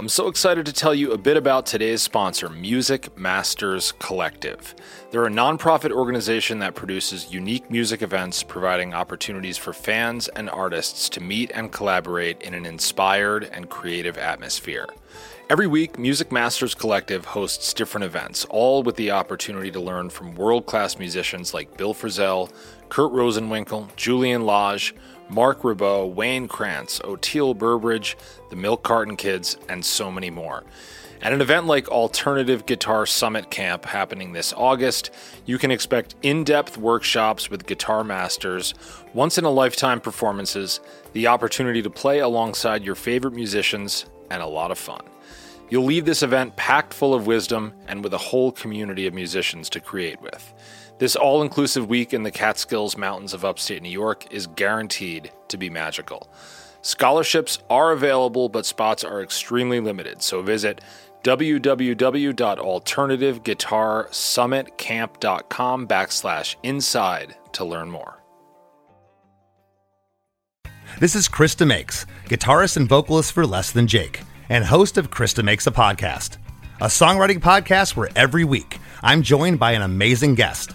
I'm so excited to tell you a bit about today's sponsor, Music Masters Collective. They're a nonprofit organization that produces unique music events, providing opportunities for fans and artists to meet and collaborate in an inspired and creative atmosphere. Every week, Music Masters Collective hosts different events, all with the opportunity to learn from world class musicians like Bill Frisell, Kurt Rosenwinkel, Julian Lage, Marc Ribot, Wayne Krantz, Oteil Burbridge, the Milk Carton Kids, and so many more. At an event like Alternative Guitar Summit Camp happening this August, you can expect in depth workshops with guitar masters, once in a lifetime performances, the opportunity to play alongside your favorite musicians, and a lot of fun. You'll leave this event packed full of wisdom and with a whole community of musicians to create with. This all inclusive week in the Catskills Mountains of upstate New York is guaranteed to be magical. Scholarships are available, but spots are extremely limited, so visit www.alternativeguitarsummitcamp.com backslash inside to learn more. This is Chris DeMakes, guitarist and vocalist for Less Than Jake, and host of Chris DeMakes a Podcast, a songwriting podcast where every week I'm joined by an amazing guest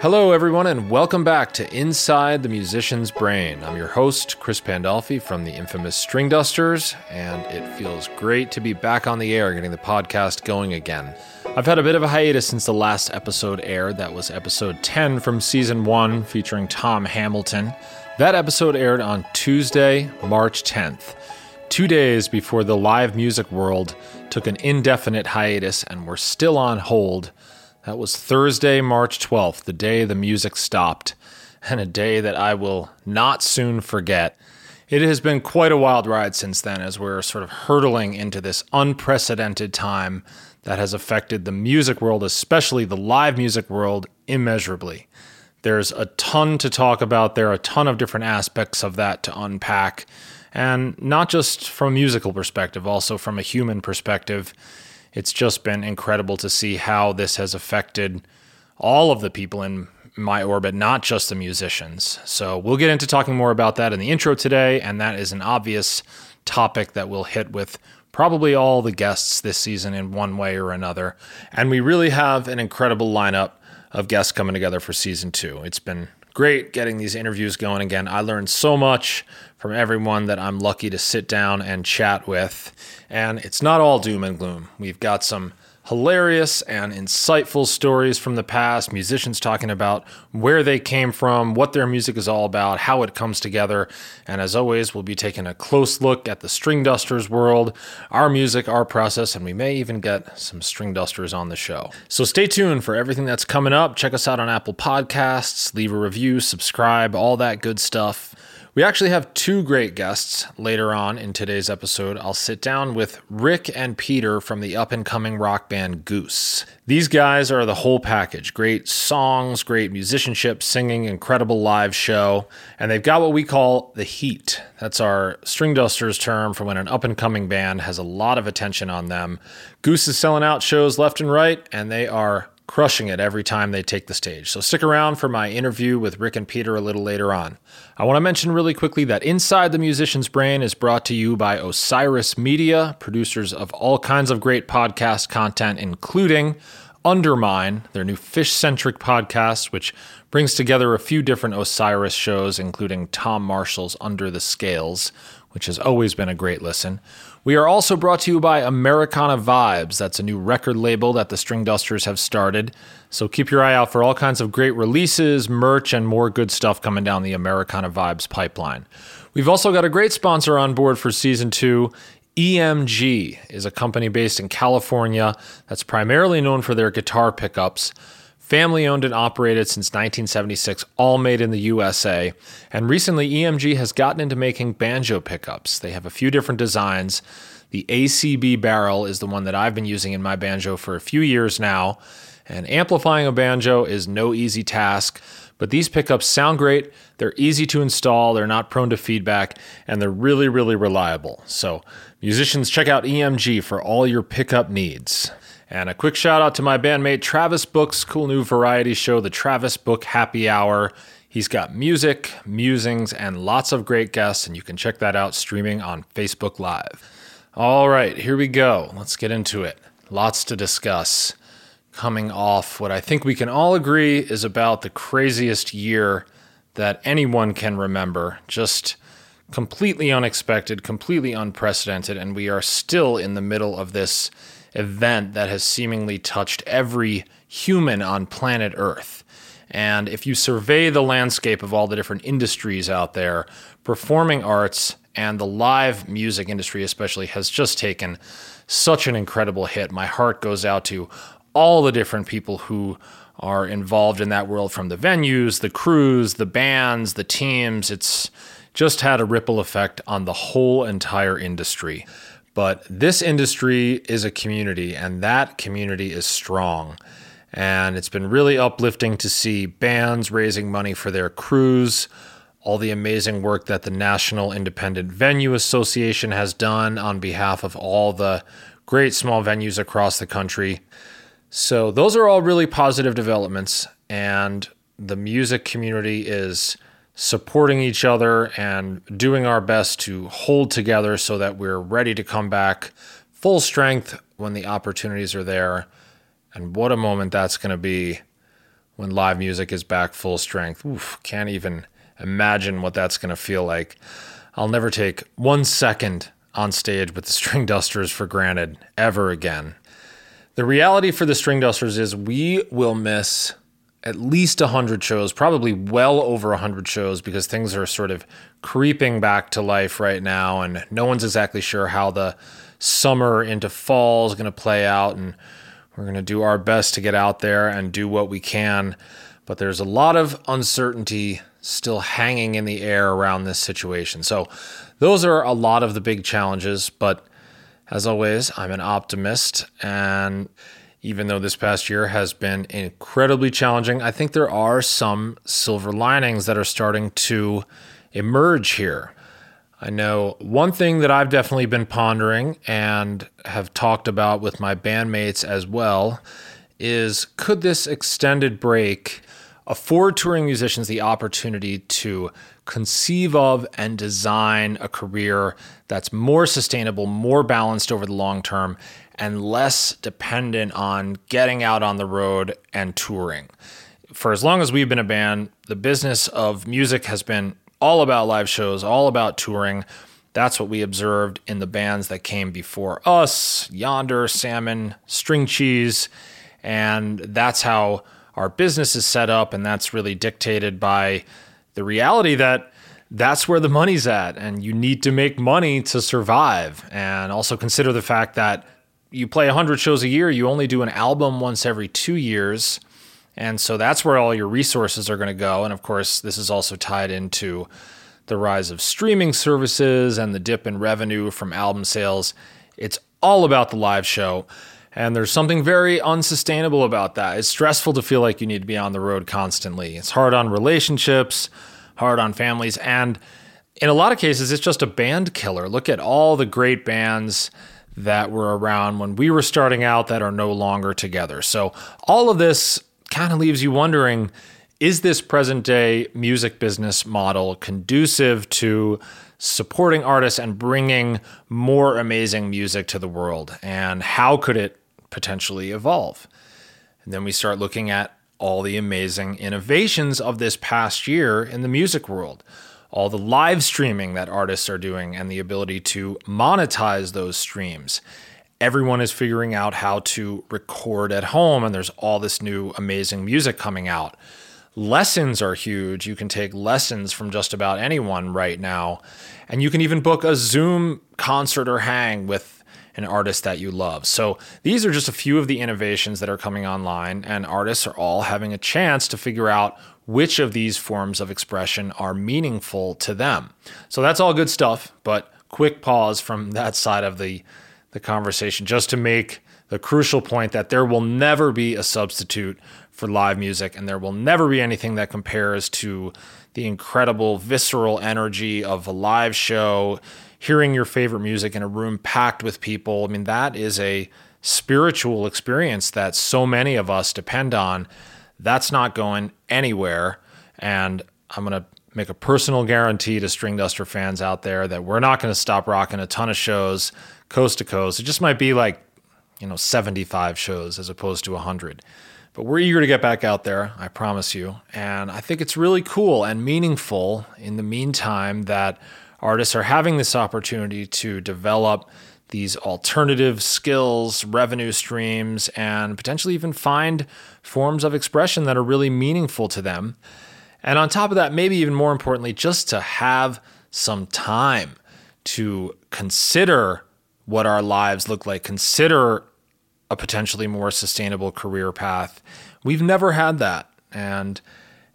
Hello, everyone, and welcome back to Inside the Musician's Brain. I'm your host, Chris Pandolfi from the infamous String Dusters, and it feels great to be back on the air getting the podcast going again. I've had a bit of a hiatus since the last episode aired. That was episode 10 from season 1 featuring Tom Hamilton. That episode aired on Tuesday, March 10th, two days before the live music world took an indefinite hiatus and we're still on hold that was Thursday, March 12th, the day the music stopped, and a day that I will not soon forget. It has been quite a wild ride since then as we're sort of hurtling into this unprecedented time that has affected the music world, especially the live music world, immeasurably. There's a ton to talk about. There are a ton of different aspects of that to unpack. And not just from a musical perspective, also from a human perspective it's just been incredible to see how this has affected all of the people in my orbit, not just the musicians. So we'll get into talking more about that in the intro today, and that is an obvious topic that we'll hit with probably all the guests this season in one way or another. And we really have an incredible lineup of guests coming together for season two. It's been great getting these interviews going again. I learned so much from everyone that I'm lucky to sit down and chat with. And it's not all doom and gloom. We've got some hilarious and insightful stories from the past, musicians talking about where they came from, what their music is all about, how it comes together. And as always, we'll be taking a close look at the string dusters world, our music, our process, and we may even get some string dusters on the show. So stay tuned for everything that's coming up. Check us out on Apple Podcasts, leave a review, subscribe, all that good stuff. We actually have two great guests later on in today's episode. I'll sit down with Rick and Peter from the up and coming rock band Goose. These guys are the whole package great songs, great musicianship, singing, incredible live show, and they've got what we call the heat. That's our string dusters term for when an up and coming band has a lot of attention on them. Goose is selling out shows left and right, and they are crushing it every time they take the stage. So stick around for my interview with Rick and Peter a little later on. I want to mention really quickly that Inside the Musician's Brain is brought to you by Osiris Media, producers of all kinds of great podcast content, including Undermine, their new fish centric podcast, which brings together a few different Osiris shows, including Tom Marshall's Under the Scales, which has always been a great listen. We are also brought to you by Americana Vibes. That's a new record label that the String Dusters have started. So keep your eye out for all kinds of great releases, merch, and more good stuff coming down the Americana Vibes pipeline. We've also got a great sponsor on board for season two. EMG is a company based in California that's primarily known for their guitar pickups. Family owned and operated since 1976, all made in the USA. And recently, EMG has gotten into making banjo pickups. They have a few different designs. The ACB barrel is the one that I've been using in my banjo for a few years now. And amplifying a banjo is no easy task, but these pickups sound great. They're easy to install, they're not prone to feedback, and they're really, really reliable. So, musicians, check out EMG for all your pickup needs. And a quick shout out to my bandmate Travis Book's cool new variety show, the Travis Book Happy Hour. He's got music, musings, and lots of great guests, and you can check that out streaming on Facebook Live. All right, here we go. Let's get into it. Lots to discuss. Coming off what I think we can all agree is about the craziest year that anyone can remember. Just completely unexpected, completely unprecedented, and we are still in the middle of this event that has seemingly touched every human on planet Earth. And if you survey the landscape of all the different industries out there, performing arts and the live music industry, especially, has just taken such an incredible hit. My heart goes out to all the different people who are involved in that world from the venues, the crews, the bands, the teams. It's just had a ripple effect on the whole entire industry. But this industry is a community, and that community is strong. And it's been really uplifting to see bands raising money for their crews, all the amazing work that the National Independent Venue Association has done on behalf of all the great small venues across the country. So, those are all really positive developments, and the music community is supporting each other and doing our best to hold together so that we're ready to come back full strength when the opportunities are there. And what a moment that's going to be when live music is back full strength. Oof, can't even imagine what that's going to feel like. I'll never take one second on stage with the String Dusters for granted ever again. The reality for the String Dusters is we will miss at least 100 shows, probably well over 100 shows because things are sort of creeping back to life right now and no one's exactly sure how the summer into fall is going to play out and we're going to do our best to get out there and do what we can, but there's a lot of uncertainty still hanging in the air around this situation. So those are a lot of the big challenges, but as always, I'm an optimist and even though this past year has been incredibly challenging, I think there are some silver linings that are starting to emerge here. I know one thing that I've definitely been pondering and have talked about with my bandmates as well is could this extended break afford touring musicians the opportunity to conceive of and design a career that's more sustainable, more balanced over the long term, and less dependent on getting out on the road and touring. For as long as we've been a band, the business of music has been all about live shows, all about touring. That's what we observed in the bands that came before us Yonder, Salmon, String Cheese. And that's how our business is set up. And that's really dictated by the reality that that's where the money's at. And you need to make money to survive. And also consider the fact that you play 100 shows a year, you only do an album once every two years. And so that's where all your resources are going to go. And of course, this is also tied into the rise of streaming services and the dip in revenue from album sales. It's all about the live show. And there's something very unsustainable about that. It's stressful to feel like you need to be on the road constantly. It's hard on relationships, hard on families, and in a lot of cases, it's just a band killer. Look at all the great bands that were around when we were starting out that are no longer together. So, all of this kind of leaves you wondering is this present day music business model conducive to supporting artists and bringing more amazing music to the world? And how could it potentially evolve? And then we start looking at all the amazing innovations of this past year in the music world all the live streaming that artists are doing and the ability to monetize those streams. Everyone is figuring out how to record at home, and there's all this new amazing music coming out. Lessons are huge. You can take lessons from just about anyone right now. And you can even book a Zoom concert or hang with an artist that you love. So these are just a few of the innovations that are coming online, and artists are all having a chance to figure out which of these forms of expression are meaningful to them. So that's all good stuff, but quick pause from that side of the, the conversation just to make the crucial point that there will never be a substitute for live music, and there will never be anything that compares to the incredible visceral energy of a live show, hearing your favorite music in a room packed with people. I mean, that is a spiritual experience that so many of us depend on that's not going anywhere. And I'm going to make a personal guarantee to Stringduster fans out there that we're not going to stop rocking a ton of shows coast to coast. It just might be like, you know, 75 shows as opposed to 100. But we're eager to get back out there, I promise you. And I think it's really cool and meaningful in the meantime that artists are having this opportunity to develop these alternative skills, revenue streams, and potentially even find forms of expression that are really meaningful to them. And on top of that, maybe even more importantly, just to have some time to consider what our lives look like, consider a potentially more sustainable career path. We've never had that. And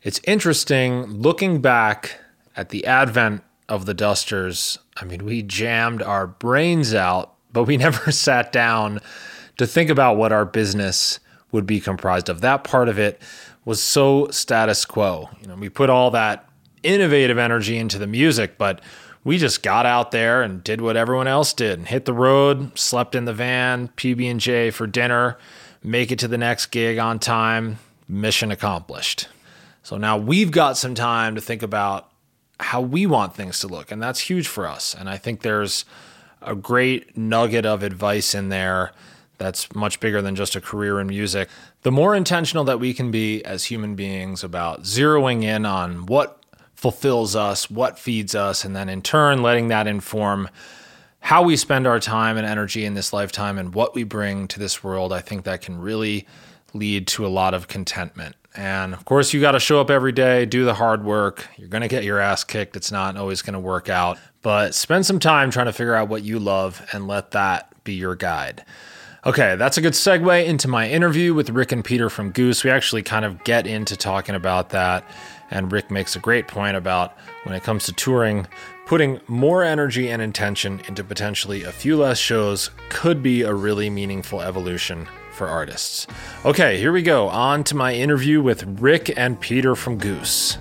it's interesting looking back at the advent of the Dusters. I mean, we jammed our brains out, but we never sat down to think about what our business would be comprised of. That part of it was so status quo. You know, we put all that innovative energy into the music, but we just got out there and did what everyone else did and hit the road, slept in the van, PB&J for dinner, make it to the next gig on time, mission accomplished. So now we've got some time to think about how we want things to look, and that's huge for us. And I think there's a great nugget of advice in there that's much bigger than just a career in music. The more intentional that we can be as human beings about zeroing in on what fulfills us, what feeds us, and then in turn letting that inform how we spend our time and energy in this lifetime and what we bring to this world, I think that can really lead to a lot of contentment. And of course, you got to show up every day, do the hard work. You're going to get your ass kicked. It's not always going to work out, but spend some time trying to figure out what you love and let that be your guide. Okay, that's a good segue into my interview with Rick and Peter from Goose. We actually kind of get into talking about that, and Rick makes a great point about when it comes to touring, putting more energy and intention into potentially a few less shows could be a really meaningful evolution for artists. Okay, here we go. On to my interview with Rick and Peter from Goose.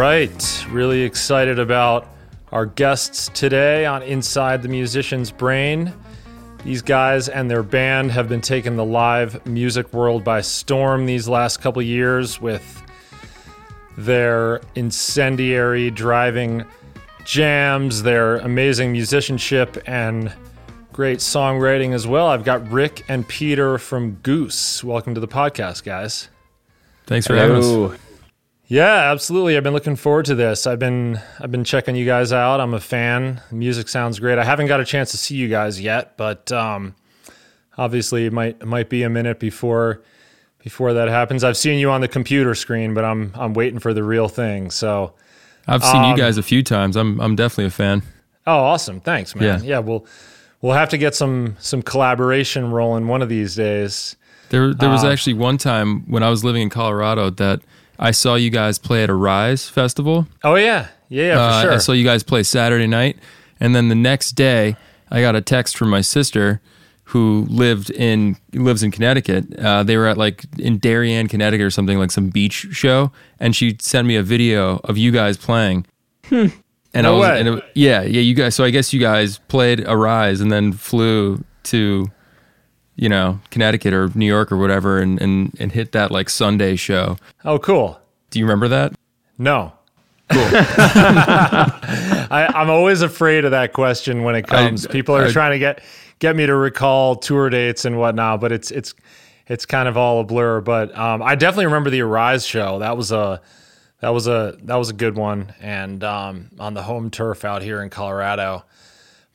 Right, really excited about our guests today on Inside the Musician's Brain. These guys and their band have been taking the live music world by storm these last couple years with their incendiary, driving jams, their amazing musicianship, and great songwriting as well. I've got Rick and Peter from Goose. Welcome to the podcast, guys. Thanks for having us. Yeah, absolutely. I've been looking forward to this. I've been I've been checking you guys out. I'm a fan. The music sounds great. I haven't got a chance to see you guys yet, but um, obviously it might it might be a minute before before that happens. I've seen you on the computer screen, but I'm I'm waiting for the real thing. So I've seen um, you guys a few times. I'm I'm definitely a fan. Oh, awesome! Thanks, man. Yeah, yeah we'll we'll have to get some some collaboration rolling one of these days. There there was uh, actually one time when I was living in Colorado that I saw you guys play at Arise Festival. Oh yeah, yeah, yeah uh, sure. I saw you guys play Saturday night, and then the next day I got a text from my sister who lived in lives in Connecticut. Uh, they were at like in Darien, Connecticut, or something like some beach show, and she sent me a video of you guys playing. Hmm. And no I was. And it, yeah, yeah, you guys. So I guess you guys played Arise and then flew to you know, Connecticut or New York or whatever and, and, and hit that like Sunday show. Oh, cool. Do you remember that? No. Cool. I, am always afraid of that question when it comes. I, People are I, trying to get get me to recall tour dates and whatnot, but it's it's it's kind of all a blur. But um, I definitely remember the Arise show. That was a that was a that was a good one, and um, on the home turf out here in Colorado.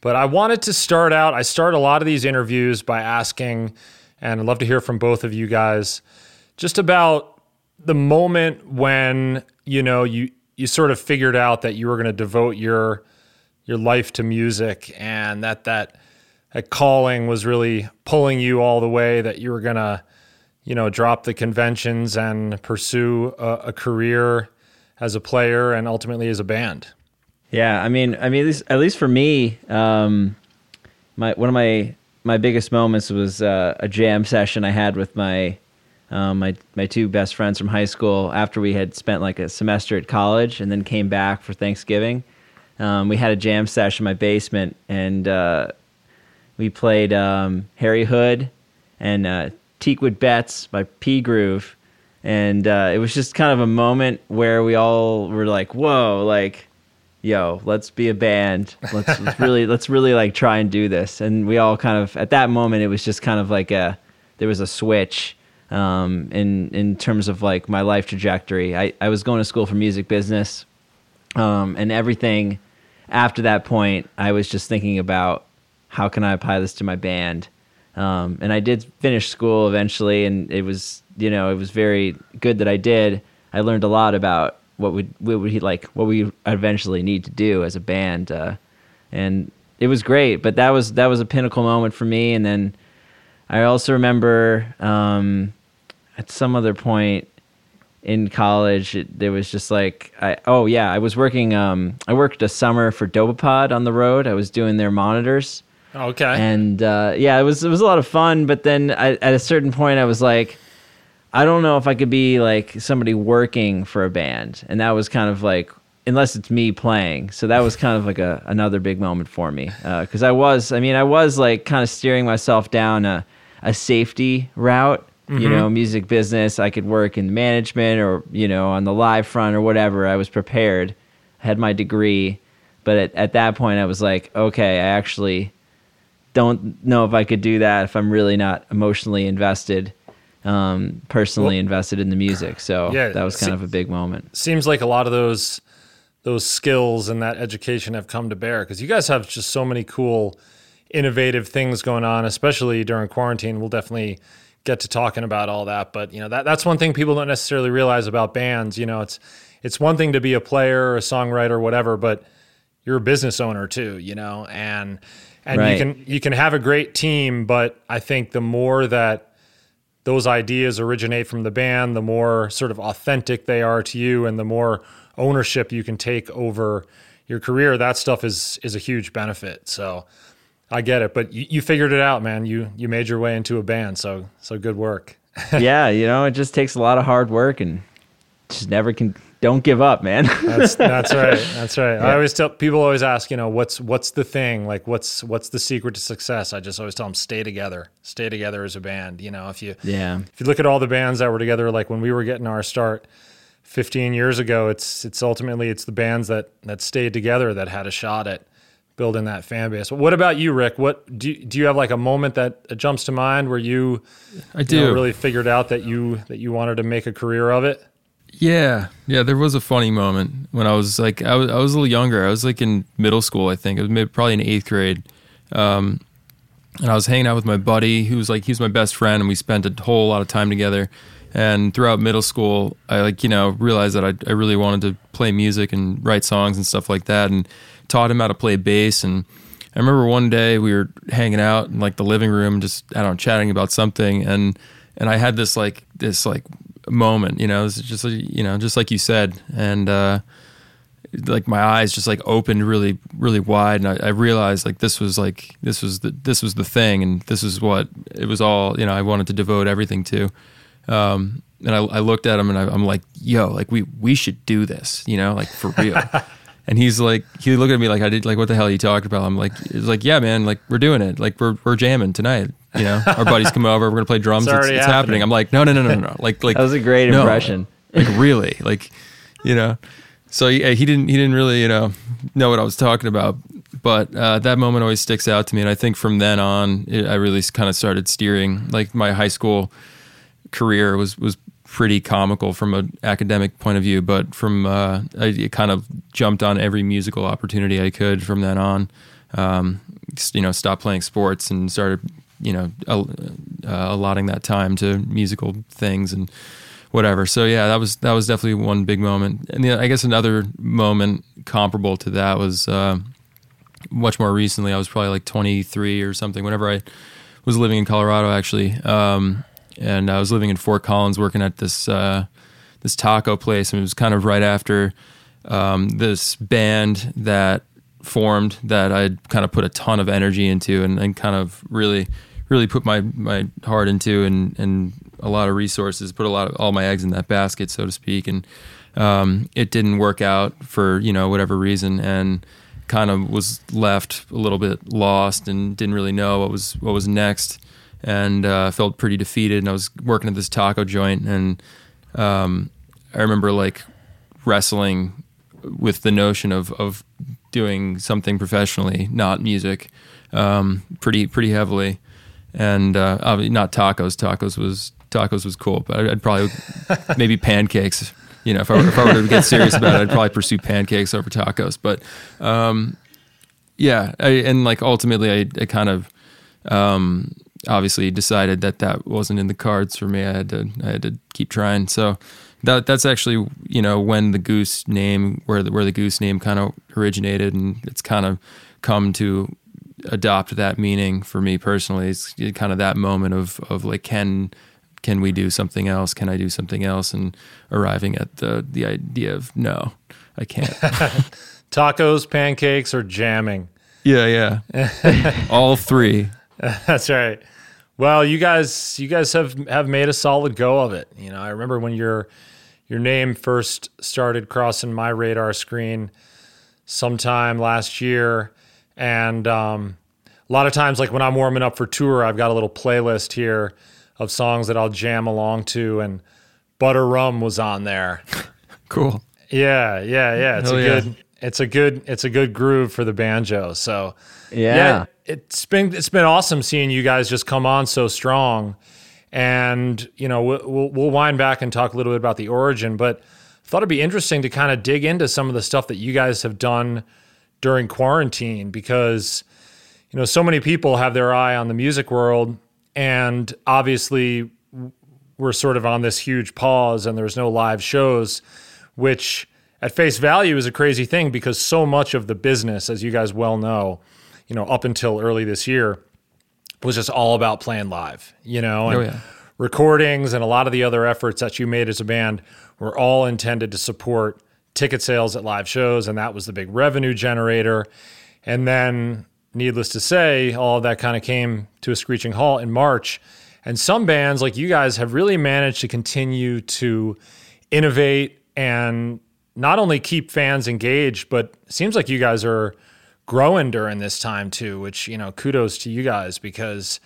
But I wanted to start out, I start a lot of these interviews by asking, and I'd love to hear from both of you guys, just about the moment when, you know, you you sort of figured out that you were going to devote your your life to music and that that that calling was really pulling you all the way that you were going to you know drop the conventions and pursue a, a career as a player and ultimately as a band yeah, I mean, I mean, at least, at least for me, um, my one of my my biggest moments was uh, a jam session I had with my um, my my two best friends from high school after we had spent like a semester at college and then came back for Thanksgiving. Um, we had a jam session in my basement and uh, we played um, Harry Hood and uh, Teakwood Bets by P Groove, and uh, it was just kind of a moment where we all were like, "Whoa!" Like yo, let's be a band. Let's, let's really let's really like try and do this. And we all kind of at that moment it was just kind of like a there was a switch um, in in terms of like my life trajectory. I, I was going to school for music business, um, and everything after that point, I was just thinking about how can I apply this to my band. Um, and I did finish school eventually, and it was you know it was very good that I did. I learned a lot about what would what would he like what we eventually need to do as a band uh, and it was great but that was that was a pinnacle moment for me and then i also remember um, at some other point in college it, there was just like I, oh yeah i was working um, i worked a summer for dopapod on the road. I was doing their monitors. Okay. And uh, yeah it was it was a lot of fun but then I, at a certain point i was like I don't know if I could be like somebody working for a band, and that was kind of like unless it's me playing. So that was kind of like a another big moment for me because uh, I was, I mean, I was like kind of steering myself down a a safety route. Mm-hmm. You know, music business. I could work in management or you know on the live front or whatever. I was prepared. I had my degree, but at, at that point, I was like, okay, I actually don't know if I could do that if I'm really not emotionally invested um, personally well, invested in the music. So yeah, that was kind se- of a big moment. Seems like a lot of those those skills and that education have come to bear because you guys have just so many cool, innovative things going on, especially during quarantine. We'll definitely get to talking about all that, but you know that that's one thing people don't necessarily realize about bands. You know, it's it's one thing to be a player, or a songwriter, whatever, but you're a business owner too. You know, and and right. you can you can have a great team, but I think the more that those ideas originate from the band, the more sort of authentic they are to you and the more ownership you can take over your career, that stuff is is a huge benefit. So I get it, but you, you figured it out, man. You you made your way into a band, so so good work. yeah, you know, it just takes a lot of hard work and just never can don't give up, man. that's that's right. That's right. Yeah. I always tell people always ask, you know, what's what's the thing? Like what's what's the secret to success? I just always tell them stay together. Stay together as a band. You know, if you yeah. If you look at all the bands that were together like when we were getting our start 15 years ago, it's it's ultimately it's the bands that that stayed together that had a shot at building that fan base. What about you, Rick? What do you, do you have like a moment that jumps to mind where you, I do you know, really figured out that you that you wanted to make a career of it? Yeah, yeah. There was a funny moment when I was like, I was, I was a little younger. I was like in middle school, I think. It was maybe, probably in eighth grade, um, and I was hanging out with my buddy, who was like, he was my best friend, and we spent a whole lot of time together. And throughout middle school, I like you know realized that I, I really wanted to play music and write songs and stuff like that, and taught him how to play bass. And I remember one day we were hanging out in like the living room, just I don't know, chatting about something, and and I had this like this like moment, you know, it's just you know, just like you said, and uh, like my eyes just like opened really, really wide, and I, I, realized like this was like this was the this was the thing, and this is what it was all you know. I wanted to devote everything to, um, and I, I, looked at him and I, I'm like, yo, like we we should do this, you know, like for real. And he's like, he looked at me like I did, like, what the hell are you talking about? I'm like, it's like, yeah, man, like we're doing it, like we're we're jamming tonight. You know, our buddies come over, we're gonna play drums. It's, it's, it's happening. happening. I'm like, no, no, no, no, no, like, like that was a great no, impression. Like really, like, you know. So yeah, he didn't he didn't really you know know what I was talking about, but uh, that moment always sticks out to me, and I think from then on, it, I really kind of started steering. Like my high school career was was pretty comical from an academic point of view, but from uh, I kind of jumped on every musical opportunity I could from then on. Um, you know, stopped playing sports and started, you know, uh, allotting that time to musical things and whatever. So yeah, that was that was definitely one big moment. And I guess another moment comparable to that was uh, much more recently. I was probably like 23 or something. Whenever I was living in Colorado, actually. Um, and I was living in Fort Collins, working at this uh, this taco place, and it was kind of right after um, this band that formed that I'd kind of put a ton of energy into, and, and kind of really really put my my heart into, and and a lot of resources, put a lot of all my eggs in that basket, so to speak, and um, it didn't work out for you know whatever reason, and kind of was left a little bit lost and didn't really know what was what was next and uh, felt pretty defeated. And I was working at this taco joint, and um, I remember like wrestling with the notion of of doing something professionally, not music, um, pretty pretty heavily. And uh, not tacos. Tacos was tacos was cool, but I'd, I'd probably maybe pancakes. You know, if I, were, if I were to get serious about it, I'd probably pursue pancakes over tacos. But um, yeah, I, and like ultimately, I, I kind of um, obviously decided that that wasn't in the cards for me. I had to I had to keep trying. So that that's actually you know when the goose name where the where the goose name kind of originated, and it's kind of come to adopt that meaning for me personally. It's kind of that moment of of like can can we do something else? Can I do something else? And arriving at the the idea of no, I can't. Tacos, pancakes, or jamming. Yeah, yeah. All three. That's right. Well, you guys, you guys have have made a solid go of it. You know, I remember when your your name first started crossing my radar screen sometime last year, and um, a lot of times, like when I'm warming up for tour, I've got a little playlist here of songs that I'll jam along to, and Butter Rum was on there. cool. Yeah, yeah, yeah. It's Hell a yeah. good. It's a good. It's a good groove for the banjo. So yeah. yeah it's been it's been awesome seeing you guys just come on so strong, and you know we'll we'll wind back and talk a little bit about the origin, but I thought it'd be interesting to kind of dig into some of the stuff that you guys have done during quarantine because you know so many people have their eye on the music world and obviously we're sort of on this huge pause and there's no live shows which at face value is a crazy thing because so much of the business as you guys well know you know, up until early this year was just all about playing live, you know, and oh, yeah. recordings and a lot of the other efforts that you made as a band were all intended to support ticket sales at live shows. And that was the big revenue generator. And then, needless to say, all of that kind of came to a screeching halt in March. And some bands like you guys have really managed to continue to innovate and not only keep fans engaged, but seems like you guys are growing during this time too, which, you know, kudos to you guys because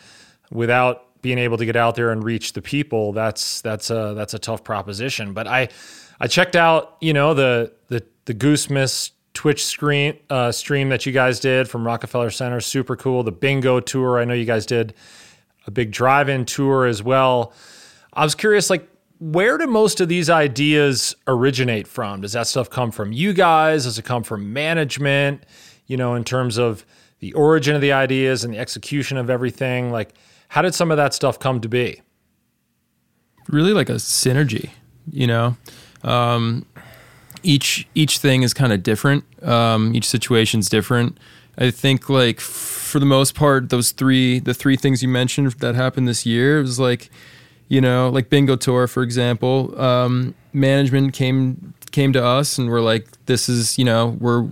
without being able to get out there and reach the people, that's that's a that's a tough proposition. But I I checked out, you know, the the the Goose Miss Twitch screen uh, stream that you guys did from Rockefeller Center, super cool. The bingo tour, I know you guys did a big drive-in tour as well. I was curious, like, where do most of these ideas originate from? Does that stuff come from you guys? Does it come from management? You know, in terms of the origin of the ideas and the execution of everything, like how did some of that stuff come to be? Really like a synergy, you know. Um, each each thing is kind of different. Um, each situation's different. I think like for the most part, those three the three things you mentioned that happened this year was like, you know, like bingo tour for example. Um, management came came to us and we're like, this is you know we're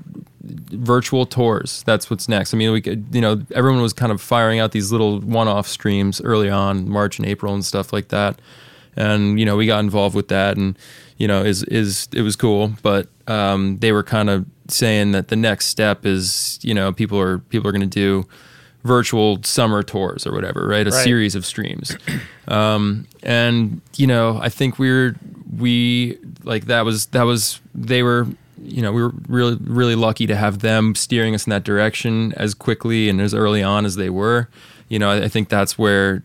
virtual tours. That's what's next. I mean, we could, you know, everyone was kind of firing out these little one-off streams early on, March and April and stuff like that. And you know, we got involved with that, and you know, is is it was cool. But um, they were kind of saying that the next step is, you know, people are people are going to do virtual summer tours or whatever, right? A Right. series of streams. Um, and you know, I think we're we like that was that was they were you know we were really really lucky to have them steering us in that direction as quickly and as early on as they were. You know, I, I think that's where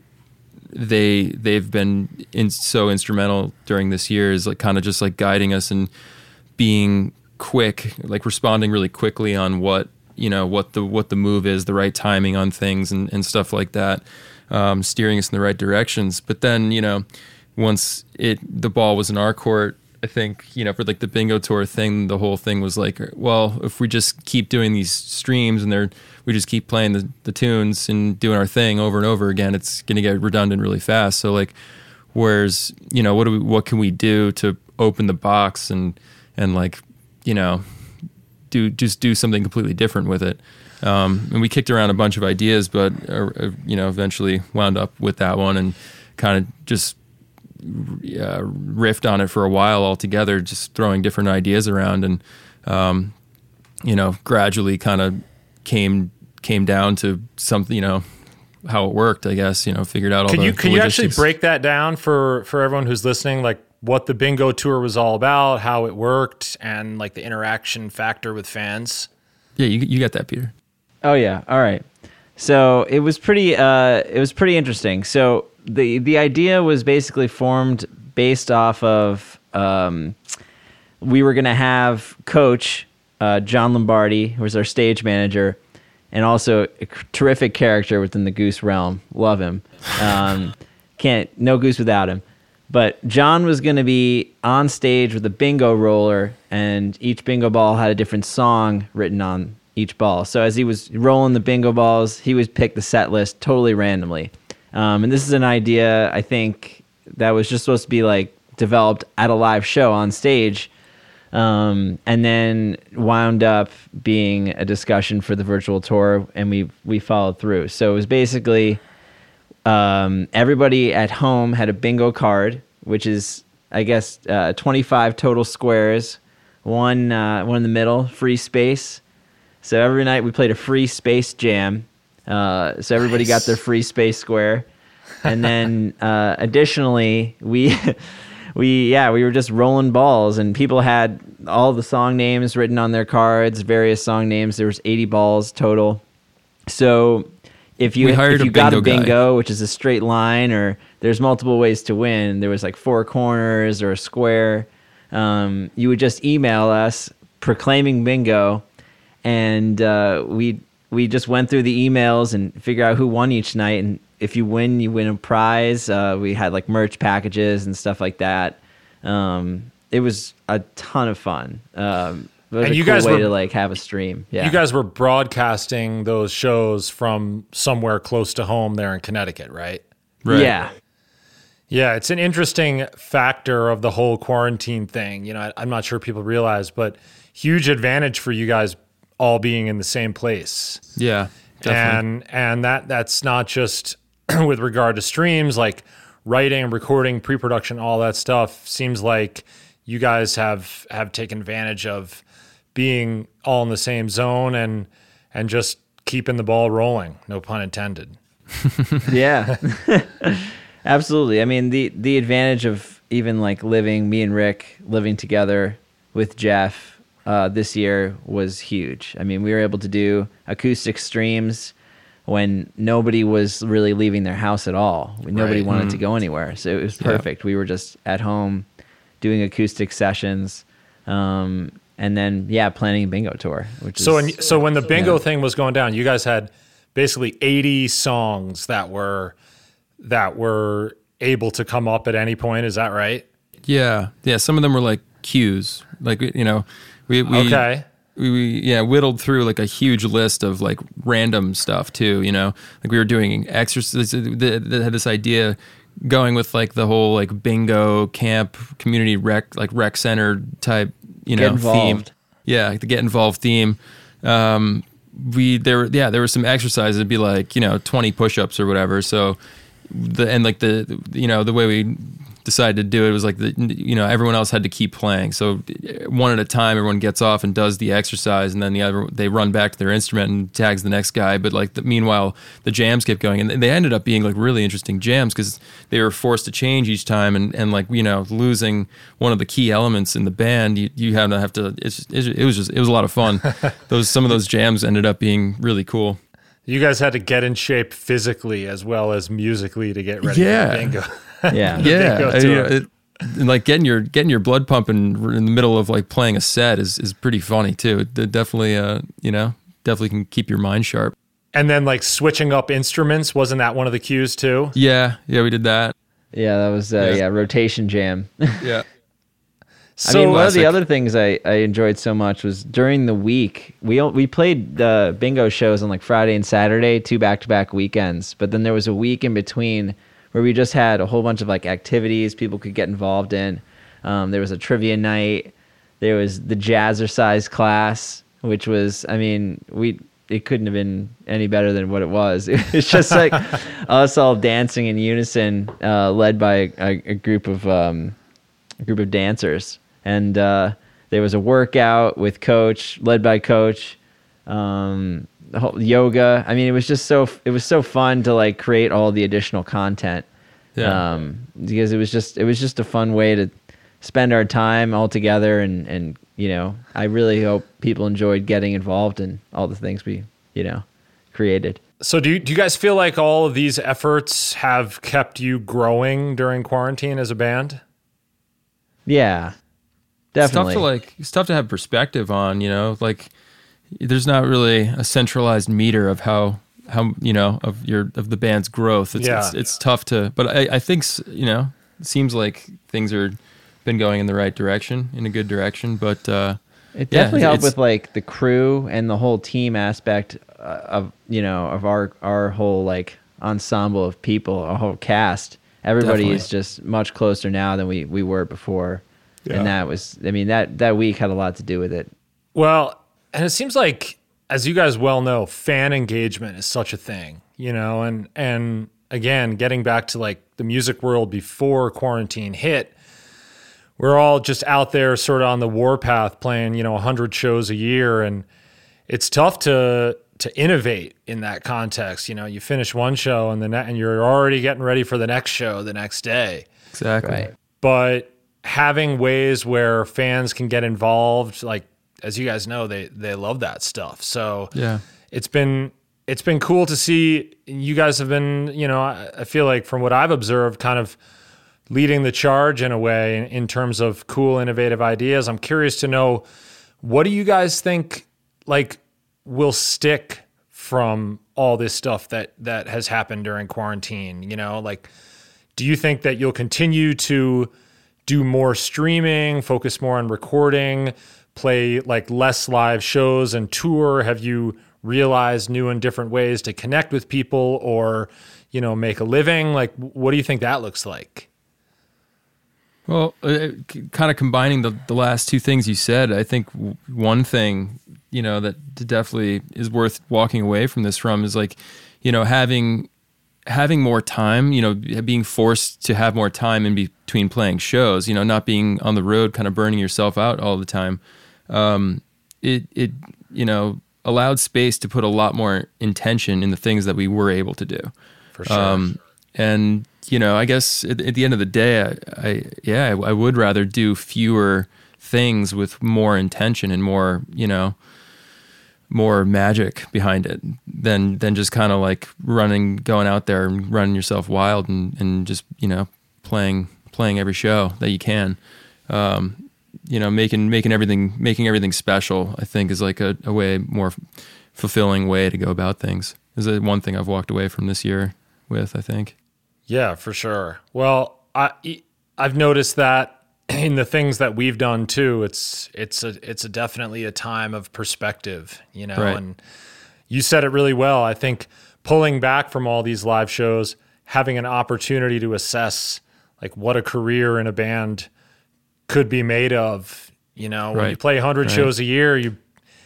they they've been in, so instrumental during this year is like kind of just like guiding us and being quick, like responding really quickly on what you know what the what the move is, the right timing on things and, and stuff like that, um, steering us in the right directions. But then you know, once it the ball was in our court, I think you know for like the bingo tour thing, the whole thing was like, well, if we just keep doing these streams and they're we just keep playing the, the tunes and doing our thing over and over again, it's going to get redundant really fast. So like, whereas you know what do we what can we do to open the box and and like you know do just do something completely different with it. Um, and we kicked around a bunch of ideas, but uh, uh, you know eventually wound up with that one and kind of just uh, riffed on it for a while altogether, just throwing different ideas around and um, you know gradually kind of came came down to something you know how it worked. I guess you know figured out all Can the you can you actually break that down for for everyone who's listening, like what the bingo tour was all about, how it worked, and like the interaction factor with fans? Yeah, you you got that, Peter. Oh yeah. All right. So it was pretty. Uh, it was pretty interesting. So the the idea was basically formed based off of um, we were gonna have Coach uh, John Lombardi, who was our stage manager, and also a terrific character within the Goose realm. Love him. Um, can't no Goose without him. But John was going to be on stage with a bingo roller, and each bingo ball had a different song written on each ball. So as he was rolling the bingo balls, he would pick the set list totally randomly. Um, and this is an idea I think that was just supposed to be like developed at a live show on stage, um, and then wound up being a discussion for the virtual tour, and we we followed through. So it was basically um, everybody at home had a bingo card, which is I guess uh, 25 total squares, one uh, one in the middle, free space. So every night we played a free space jam. Uh, so everybody got their free space square, and then uh, additionally we. We yeah we were just rolling balls and people had all the song names written on their cards various song names there was 80 balls total so if you if a you got a bingo guy. which is a straight line, or there's multiple ways to win. There was like four corners or a square. Um, you would just email us proclaiming bingo, and uh, we we just went through the emails and figure out who won each night. And if you win, you win a prize. Uh, we had like merch packages and stuff like that. Um, it was a ton of fun. Um, it And a you cool guys way were- to like have a stream. Yeah, You guys were broadcasting those shows from somewhere close to home there in Connecticut, right? Right. yeah. Yeah, it's an interesting factor of the whole quarantine thing. You know, I, I'm not sure people realize, but huge advantage for you guys all being in the same place. Yeah, definitely. and and that that's not just with regard to streams like writing recording pre-production all that stuff seems like you guys have have taken advantage of being all in the same zone and and just keeping the ball rolling no pun intended yeah absolutely i mean the the advantage of even like living me and rick living together with jeff uh, this year was huge i mean we were able to do acoustic streams when nobody was really leaving their house at all nobody Right. wanted to go anywhere so it was perfect we were just at home doing acoustic sessions um, and then yeah planning a bingo tour which So is when so when the bingo Yeah. thing was going down, you guys had basically 80 songs that were that were able to come up at any point. Is that right? Yeah, yeah. Some of them were like cues, like you know, we, we Okay. We, we yeah whittled through like a huge list of like random stuff too. You know, like we were doing exercises. They had this idea going with like the whole like bingo camp community rec like rec center type you Get know theme. Yeah, like the get involved theme. Um, we there were yeah there were some exercises. It'd be like you know twenty push ups or whatever. So the and like the you know the way we decided to do it was like the you know everyone else had to keep playing so one at a time everyone gets off and does the exercise and then the other they run back to their instrument and tags the next guy but like the, meanwhile the jams kept going and they ended up being like really interesting jams because they were forced to change each time and, and like you know losing one of the key elements in the band you, you have to have to it's, it's, it was just it was a lot of fun those some of those jams ended up being really cool You guys had to get in shape physically as well as musically to get ready Yeah. for bingo. yeah yeah, bingo I- tour. it- and like getting your getting your blood pumping in the middle of like playing a set is is pretty funny too. It, it definitely, uh, you know, definitely can keep your mind sharp. and then like switching up instruments, wasn't that one of the cues too? Yeah, yeah, we did that. yeah that was uh, Yeah. yeah rotation jam Yeah, So I mean, one of the other things I, I enjoyed so much was during the week we we played uh, bingo shows on like Friday and Saturday, two back to back weekends. But then there was a week in between where we just had a whole bunch of like activities people could get involved in. Um, there was a trivia night. There was the jazzercise class, which was I mean we it couldn't have been any better than what it was. It's just like us all dancing in unison, uh, led by a, a group of um, a group of dancers, and uh, there was a workout with coach, led by coach, um, yoga. I mean, it was just so it was so fun to like create all the additional content. Yeah. Um, because it was just it was just a fun way to spend our time all together, and and you know, I really hope people enjoyed getting involved in all the things we you know created. So do you, do you guys feel like all of these efforts have kept you growing during quarantine as a band? Yeah, it's tough to like it's tough to have perspective on. You know, like there's not really a centralized meter of how how you know of your of the band's growth. It's Yeah. it's, it's tough to, but I I think you know it seems like things are been going in the right direction, in a good direction, but. uh It definitely it's- helped with like the crew and the whole team aspect uh, of you know of our our whole like ensemble of people, our whole cast. Everybody Definitely. is just much closer now than we we were before, Yeah. and that was I mean that that week had a lot to do with it. Well, and it seems like, as you guys well know, fan engagement is such a thing, you know, and and again, getting back to like the music world before quarantine hit, we're all just out there sort of on the warpath playing, you know, 100 shows a year and it's tough to to innovate in that context, you know, you finish one show and then and you're already getting ready for the next show the next day Exactly. Right. but having ways where fans can get involved like as you guys know they they love that stuff. So Yeah. it's been it's been cool to see you guys have been you know i, I feel like from what i've observed kind of leading the charge in a way in, in terms of cool innovative ideas. I'm curious to know what do you guys think like will stick from all this stuff that that has happened during quarantine? You know like do you think that you'll continue to do more streaming, focus more on recording, play like less live shows and tour? Have you realized new and different ways to connect with people or, you know, make a living? Like, what do you think that looks like? Well, uh, kind of combining the, the last two things you said, I think one thing, you know, that definitely is worth walking away from this from is like, you know, having having more time, you know, being forced to have more time in between playing shows, you know, not being on the road, kind of burning yourself out all the time. Um, it, it, you know, allowed space to put a lot more intention in the things that we were able to do. For sure. Um, and you know, I guess at, at the end of the day, I, I yeah, I, I would rather do fewer things with more intention and more, you know, more magic behind it than than just kind of like running, going out there and running yourself wild and and just you know playing playing every show that you can. Um, you know, making making everything making everything special. I think is like a, a way more fulfilling way to go about things. Is the one thing I've walked away from this year with. I think. Yeah, for sure. Well, I I've noticed that in the things that we've done too, it's it's a it's a definitely a time of perspective, you know, Right. and you said it really well. I think pulling back from all these live shows, having an opportunity to assess like what a career in a band could be made of, you know, when you Right. play 100 Right. shows a year, you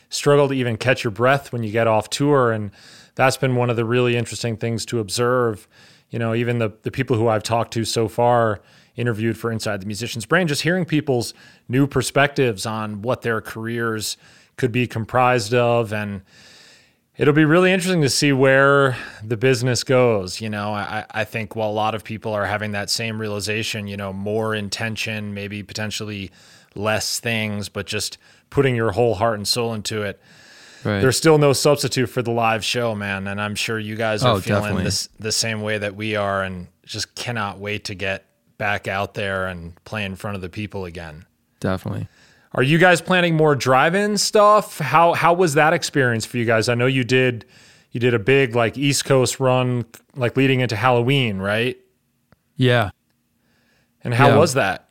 struggle to even catch your breath when you get off tour and that's been one of the really interesting things to observe you know even the, the people who i've talked to so far interviewed for inside the musician's brain just hearing people's new perspectives on what their careers could be comprised of and it'll be really interesting to see where the business goes you know i, I think while a lot of people are having that same realization you know more intention maybe potentially less things but just putting your whole heart and soul into it Right. there's still no substitute for the live show, man. And I'm sure you guys are Oh, feeling definitely. this the same way that we are, and just cannot wait to get back out there and play in front of the people again. Definitely. Are you guys planning more drive-in stuff? How how was that experience for you guys? I know you did you did a big like East Coast run, like leading into Halloween, right? Yeah. And how Yeah. was that?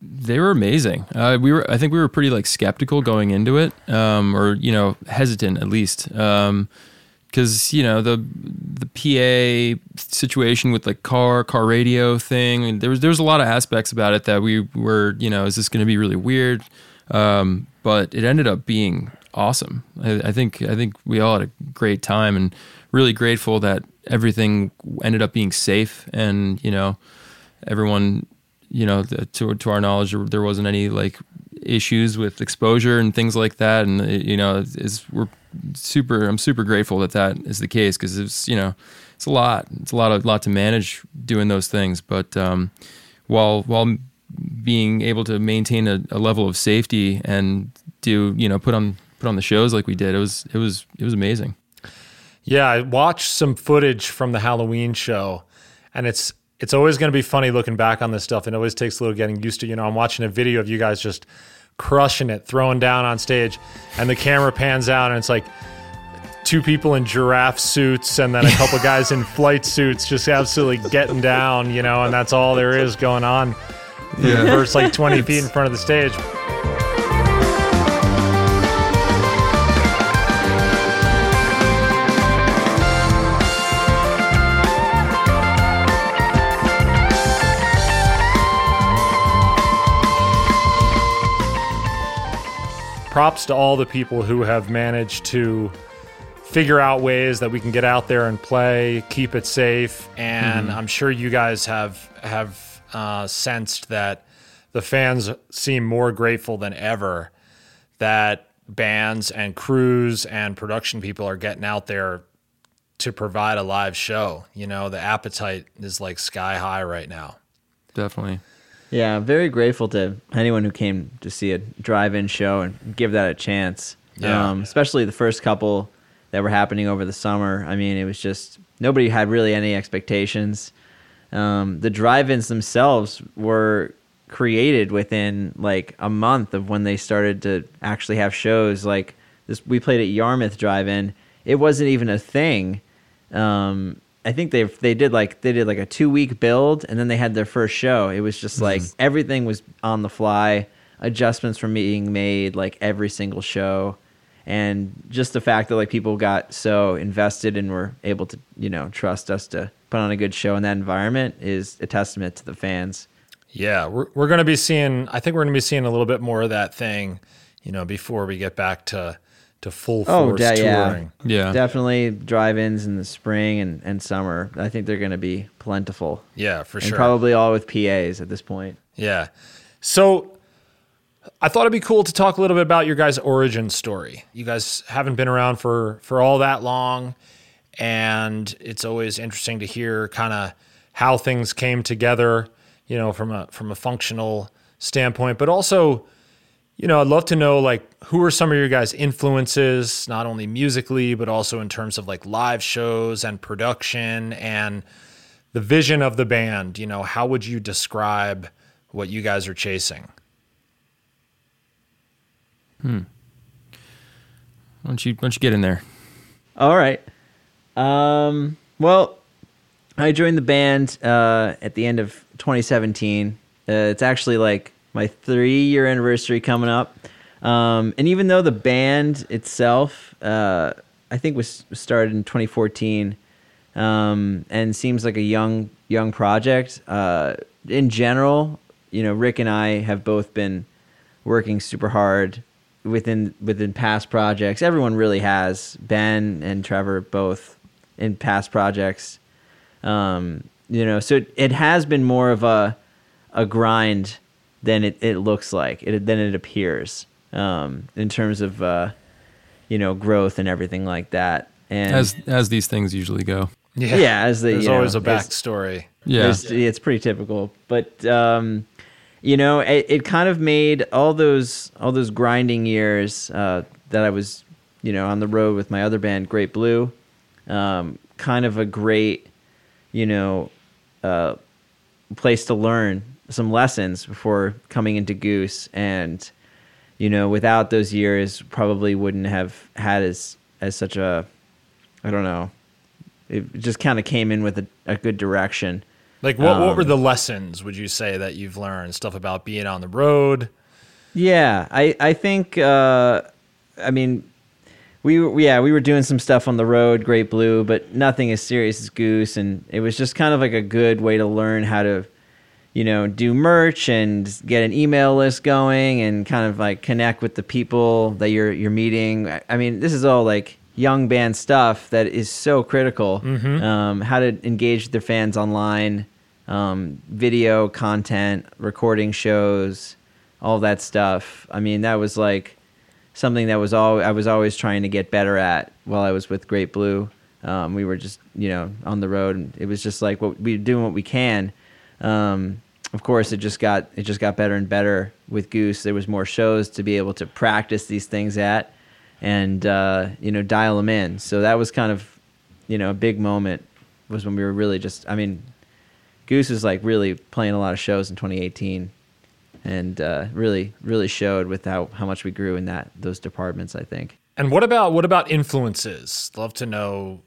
They were amazing. Uh, we were, I think, we were pretty like skeptical going into it, um, or you know, hesitant at least, because you know the the PA situation with like car car radio thing. And there was there was a lot of aspects about it that we were, you know, is this going to be really weird? Um, but it ended up being awesome. I, I think I think we all had a great time, and really grateful that everything ended up being safe, and you know, everyone you know, the, to to our knowledge, there- wasn't any like issues with exposure and things like that. And you know, it's we're super. I'm super grateful that that is the case because it's you know, it's a lot. It's a lot of lot to manage doing those things. But um, while while being able to maintain a, a level of safety and do you know put on put on the shows like we did, it was it was it was amazing. Yeah, I watched some footage from the Halloween show, and it's it's always going to be funny looking back on this stuff. It always takes a little getting used to. You know, I'm watching a video of you guys just crushing it, throwing down on stage, and the camera pans out, and it's like two people in giraffe suits, and then a couple guys in flight suits, just absolutely getting down. You know, and that's all there is going on. The first like 20 feet in front of the stage. Props to all the people who have managed to figure out ways that we can get out there and play, keep it safe, and I'm sure you guys have have uh, sensed that the fans seem more grateful than ever that bands and crews and production people are getting out there to provide a live show. You know, the appetite is like sky high right now. Definitely. Yeah, very grateful to anyone who came to see a drive-in show and give that a chance. Yeah. Um, especially the first couple that were happening over the summer. I mean, it was just nobody had really any expectations. Um, the drive-ins themselves were created within like a month of when they started to actually have shows. Like this, we played at Yarmouth Drive-In. It wasn't even a thing. Um, I think they they did like they did like a two week build and then they had their first show. It was just like mm-hmm. everything was on the fly, adjustments were being made like every single show, and just the fact that like people got so invested and were able to you know trust us to put on a good show in that environment is a testament to the fans. Yeah, we're we're going to be seeing. I think we're going to be seeing a little bit more of that thing, you know, before we get back to to full Oh, force yeah, yeah. touring. Yeah. Definitely drive-ins in the spring and, and summer. I think they're going to be plentiful. Yeah, for sure. And sure. probably all with PAs at this point. Yeah. So I thought it'd be cool to talk a little bit about your guys' origin story. You guys haven't been around for for all that long, and it's always interesting to hear kind of how things came together. You know, from a from a functional standpoint, but also, you know, I'd love to know like who are some of your guys' influences, not only musically but also in terms of like live shows and production and the vision of the band. You know, how would you describe what you guys are chasing? Hmm. Why don't you why don't you get in there? All right. Um, well, I joined the band uh, at the end of 2017. Uh, it's actually like my three year anniversary coming up. Um, and even though the band itself, uh, I think was started in 2014, um, and seems like a young young project. Uh, in general, you know, Rick and I have both been working super hard within within past projects. Everyone really has. Ben and Trevor both in past projects. Um, you know, so it, it has been more of a a grind than it, it looks like. It than it appears. Um, in terms of uh, you know, growth and everything like that. And As as these things usually go. yeah, as the There's you know, always a backstory. Yeah. it's pretty typical, but um, you know, it, it kind of made all those all those grinding years uh, that I was, you know, on the road with my other band, Great Blue, um, kind of a great, you know, uh, place to learn some lessons before coming into Goose, and you know, without those years, probably wouldn't have had as as such a, I don't know, it just kind of came in with a, a good direction. Like what what Um, were the lessons would you say that you've learned? Stuff about being on the road? Yeah, I I think uh, I mean we were, yeah we were doing some stuff on the road, Great Blue, but nothing as serious as Goose, and it was just kind of like a good way to learn how to you know do merch and get an email list going and kind of like connect with the people that you're you're meeting. I- mean, this is all like young band stuff that is so critical. Um, how to engage their fans online, um, video content, recording shows, all that stuff. I mean, that was like something that was all I was always trying to get better at while I was with Great Blue. Um, we were just you know on the road, and it was just like what we were doing what we can. Um, of course, it just got it just got better and better with Goose. There was more shows to be able to practice these things at, and uh, you know dial them in. So that was kind of you know a big moment was when we were really just. I mean, Goose is like really playing a lot of shows in 2018 and uh, really really showed with how, how much we grew in that those departments i think And what about what about influences? Love to know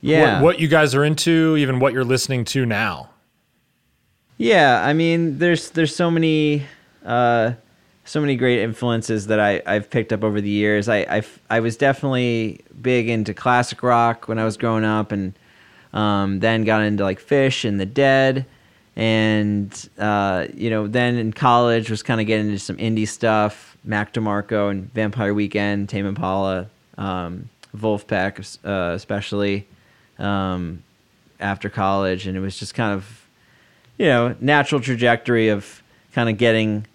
yeah what, what you guys are into, even what you're listening to now. Yeah i mean there's there's so many uh, so many great influences that I, I've picked up over the years. I I was definitely big into classic rock when i was growing up and um, then got into like Phish and the dead and uh, you know then in college was kind of getting into some indie stuff mac demarco and vampire weekend tame impala um, Vulfpeck uh, especially um, after college. And it was just kind of you know natural trajectory of kind of getting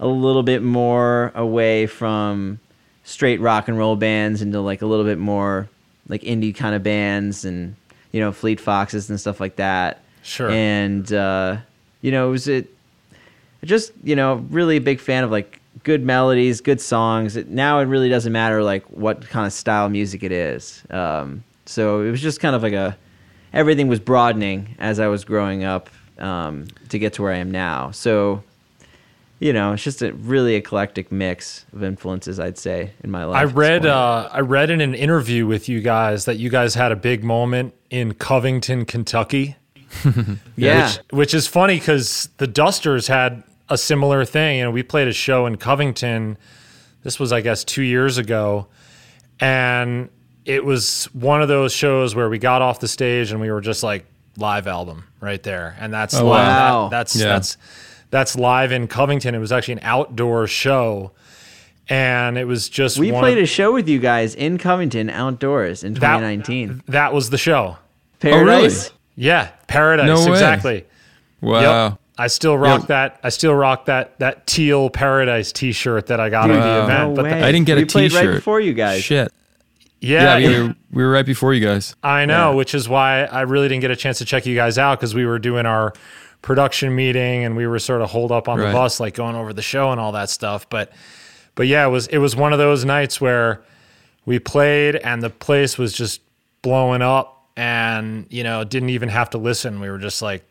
a little bit more away from straight rock and roll bands into like a little bit more like indie kind of bands and you know Fleet Foxes and stuff like that. Sure. And uh, you know, it was it just you know really a big fan of like good melodies, good songs. It, now it really doesn't matter like what kind of style music it is. Um, so it was just kind of like a everything was broadening as I was growing up um, to get to where I am now. So you know, it's just a really eclectic mix of influences, I'd say, in my life. I read uh, I read in an interview with you guys that you guys had a big moment in Covington, Kentucky. yeah, Which, which is funny because the Dusters had a similar thing. You know, we played a show in Covington. This was, I guess, two years ago. And it was one of those shows where we got off the stage and we were just like, live album right there. And that's Oh, live. wow. That- that's Yeah. that's that's live in Covington. It was actually an outdoor show. And it was just we one played of, a show with you guys in Covington outdoors in 2019. that was the show. Paradise. Oh, really? Yeah, Paradise. No way. exactly. Wow. I still rock Yeah. that. I still rock that that teal paradise T-shirt that I got at the event. No but way. the- I didn't get We a played right T-shirt before you guys. Shit. Yeah, Yeah, we, were, we were right before you guys. I know, Yeah. which is why I really didn't get a chance to check you guys out because we were doing our production meeting and we were sort of holed up on Right. the bus, like going over the show and all that stuff. But, but yeah, it was it was one of those nights where we played and the place was just blowing up, and you know didn't even have to listen. We were just like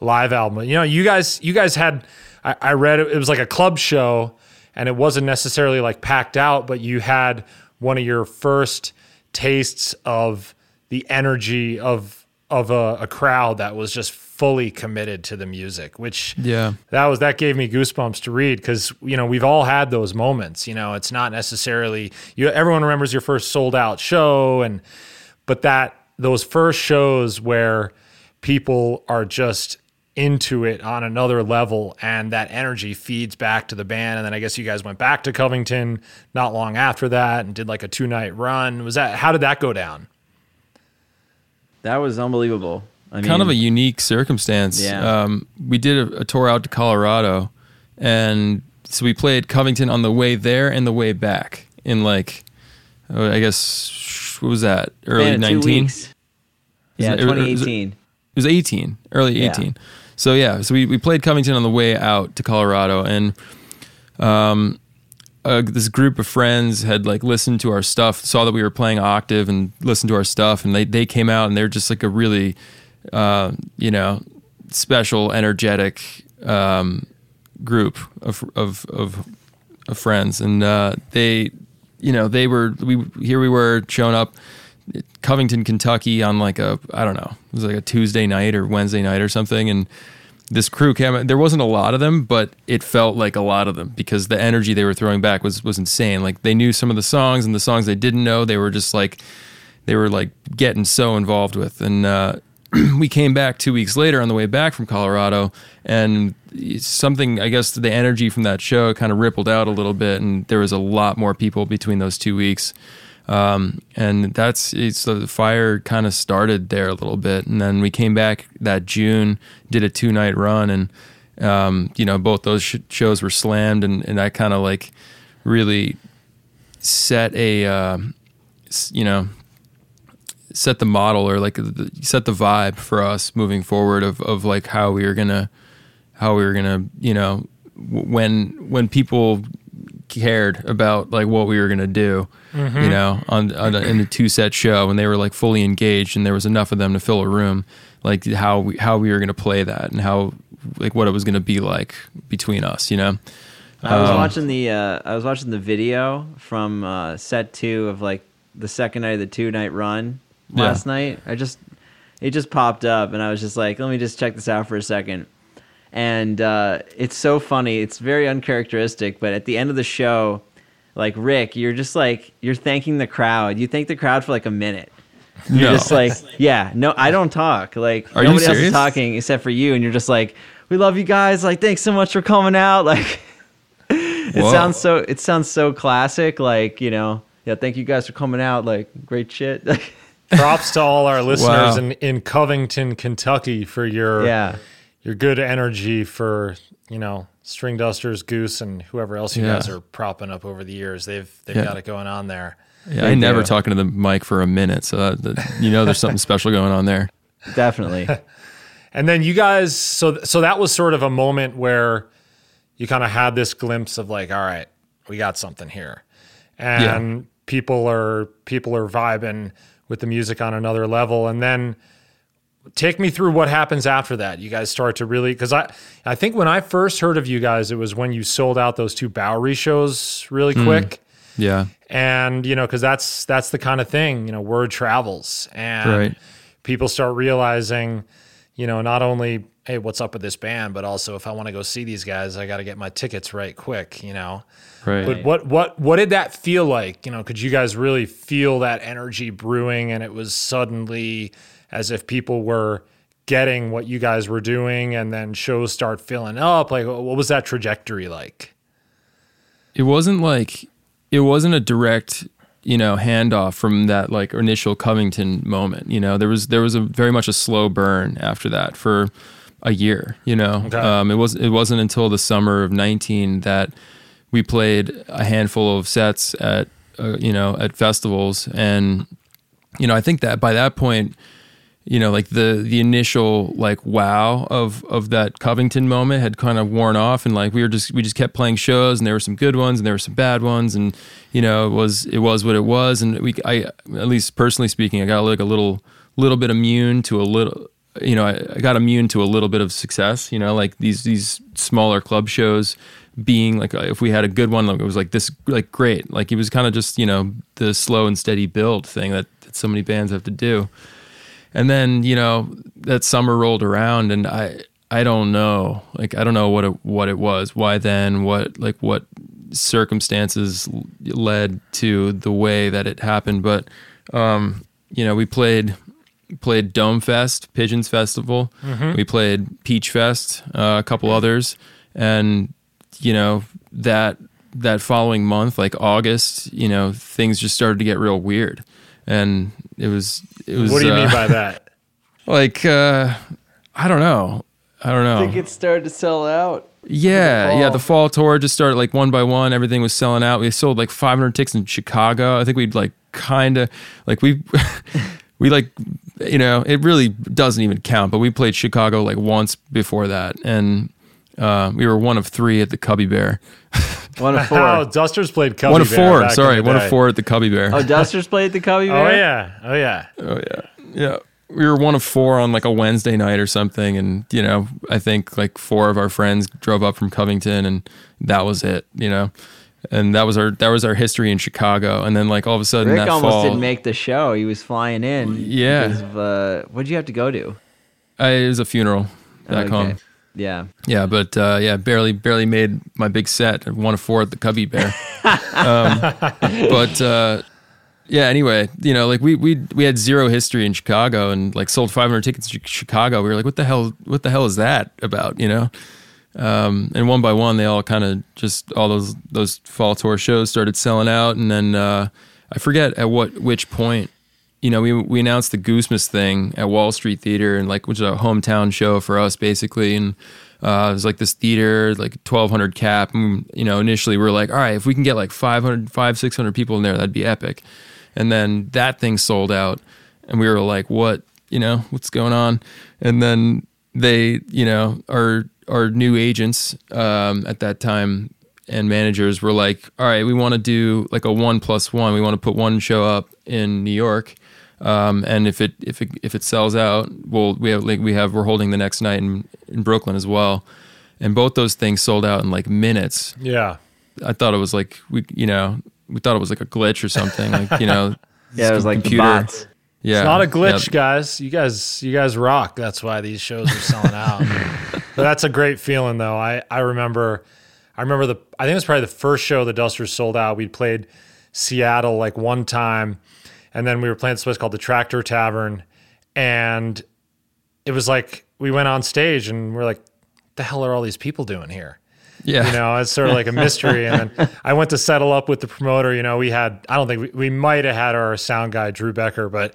live album. You know, you guys you guys had I, I read it, it was like a club show and it wasn't necessarily like packed out, but you had one of your first tastes of the energy of of a, a crowd that was just fully committed to the music, which Yeah. that was that gave me goosebumps to read because you know we've all had those moments. You know, it's not necessarily you. Everyone remembers your first sold out show, and but that those first shows where people are just into it on another level and that energy feeds back to the band and then i guess you guys went back to covington not long after that and did like a two night run was that how did that go down That was unbelievable. I mean, kind of a unique circumstance. Yeah. Um, we did a, a tour out to Colorado, and so we played Covington on the way there and the way back in like, uh, I guess what was that? Early span of two nineteen. weeks. Yeah, it- or- or is it- 2018. It was 18, early Yeah. 18. So yeah, so we, we played Covington on the way out to Colorado, and um, uh, this group of friends had like listened to our stuff, saw that we were playing octave, and listened to our stuff, and they they came out and they're just like a really, uh, you know, special, energetic um, group of of of, of friends, and uh, they, you know, they were we here we were showing up. Covington, Kentucky on like a I don't know, it was like a Tuesday night or Wednesday night or something and this crew came there wasn't a lot of them, but it felt like a lot of them because the energy they were throwing back was was insane. Like they knew some of the songs and the songs they didn't know, they were just like they were like getting so involved with and uh we came back 2 weeks later on the way back from Colorado and something I guess the energy from that show kind of rippled out a little bit and there was a lot more people between those 2 weeks um, and that's so the fire kind of started there a little bit. And then we came back that june did a two night run and um, you know both those sh- shows were slammed and, and i kind of like really set a uh, you know set the model or like the, set the vibe for us moving forward of, of like how we were gonna how we were gonna you know when when people cared about like what we were gonna do you know on, on a, in a two set show when they were like fully engaged and there was enough of them to fill a room like how we how we were gonna play that and how like what it was gonna be like between us you know I was Um, watching the uh, I was watching the video from uh, set two of like the second night of the two night run Yeah. last night. I just it just popped up and I was just like, let me just check this out for a second. And uh, it's so funny. It's very uncharacteristic, but at the end of the show, like Rick, you're just like you're thanking the crowd. You thank the crowd for like a minute. You're No. just like, yeah, no, I don't talk. Like Are nobody else is talking except for you, and you're just like, we love you guys. Like, thanks so much for coming out. Like, it Whoa. sounds so. It sounds so classic. Like, you know, yeah, thank you guys for coming out. Like, great shit. props to all our listeners Wow. in, in covington kentucky for your yeah, your good energy for you know string dusters goose and whoever else you Yeah. guys are propping up over the years they've they've Yeah. got it going on there yeah, i never talking to the mic for a minute so that, that, you know there's something special going on there definitely. And then you guys, so so that was sort of a moment where you kind of had this glimpse of like, all right, we got something here, and people are people are vibing with the music on another level. And then take me through what happens after that. You guys start to really because I I think when I first heard of you guys, it was when you sold out those two Bowery shows really hmm. quick. Yeah. And you know because that's that's the kind of thing you know word travels. And Right. people start realizing you know not only hey what's up with this band but also if i want to go see these guys i got to get my tickets right quick you know? Right. But what what what did that feel like? You know could you guys really feel that energy brewing and it was suddenly as if people were getting what you guys were doing and then shows start filling up like what was that trajectory like it wasn't like it wasn't a direct you know handoff from that like initial covington moment you know there was there was a very much a slow burn after that for a year. You know, Okay. um, it was it wasn't until the summer of nineteen that we played a handful of sets at uh, you know at festivals, and you know I think that by that point, you know, like the the initial like wow of of that Covington moment had kind of worn off, and like we were just we just kept playing shows, and there were some good ones, and there were some bad ones, and you know it was it was what it was, and we I at least personally speaking, I got like a little little bit immune to a little. You know, I, I got immune to a little bit of success. You know, like these these smaller club shows being like if we had a good one, like it was like this, like great. Like it was kind of just you know the slow and steady build thing that, that so many bands have to do and then you know that summer rolled around and i i don't know. Like i don't know what it what it was why then what like what circumstances led to the way that it happened. But um you know we played played dome fest pigeons festival. We played peach fest uh, a couple others. And you know that that following month like august you know things just started to get real weird. And it was it was What do you uh, mean by that? like uh i don't know i don't know I think it started to sell out. yeah yeah the fall tour just started like one by one everything was selling out we sold like 500 tickets in chicago i think we'd like kind of like we we like you know it really doesn't even count but we played chicago like once before that and uh, we were one of three at the Cubby Bear. One of How four. Dusters played Cubby one of four. back Sorry, the one of four at the Cubby Bear. Oh, Dusters played the Cubby Bear. Oh yeah, oh yeah. Oh yeah, yeah. We were one of four on like a Wednesday night or something, and you know, I think like four of our friends drove up from Covington, and that was it. You know, and that was our that was our history in Chicago. And then like all of a sudden Rick that almost fall, didn't make the show. He was flying in. Yeah. Of, uh, what'd you have to go to? I, it was a funeral back Okay. home. Yeah. Yeah, but uh, yeah, barely barely made my big set. One of four at the Cubby Bear. um, but uh, yeah, anyway, you know, like we we we had zero history in Chicago and like sold 500 tickets to Chicago. We were like, what the hell? What the hell is that about? You know. Um, and one by one, they all kind of just all those those fall tour shows started selling out, and then uh, I forget at what which point you know, we we announced the Goosemas thing at Wall Street Theater, and like which is a hometown show for us, basically. And uh, it was like this theater, like twelve hundred cap. And you know, initially we were like, all right, if we can get like 500, 500, 600 people in there, that'd be epic. And then that thing sold out, and we were like, what? You know, what's going on? And then they, you know, our our new agents um, at that time and managers were like, all right, we want to do like a one plus one. We want to put one show up in New York. Um, and if it if it if it sells out, well, we have like we have we're holding the next night in, in Brooklyn as well, and both those things sold out in like minutes. Yeah. I thought it was like we you know we thought it was like a glitch or something like you know Yeah, it was like computer. the bots. yeah It's not a glitch, yeah. guys. You guys, you guys rock. That's why these shows are selling out. but that's a great feeling, though. I I remember, I remember the. I think it was probably the first show the Dusters sold out. We played Seattle like one time, and then we were playing this place called the Tractor Tavern, and it was like we went on stage and we're like, the hell are all these people doing here?" yeah you know it's sort of like a mystery and then i went to settle up with the promoter you know we had i don't think we, we might have had our sound guy drew becker but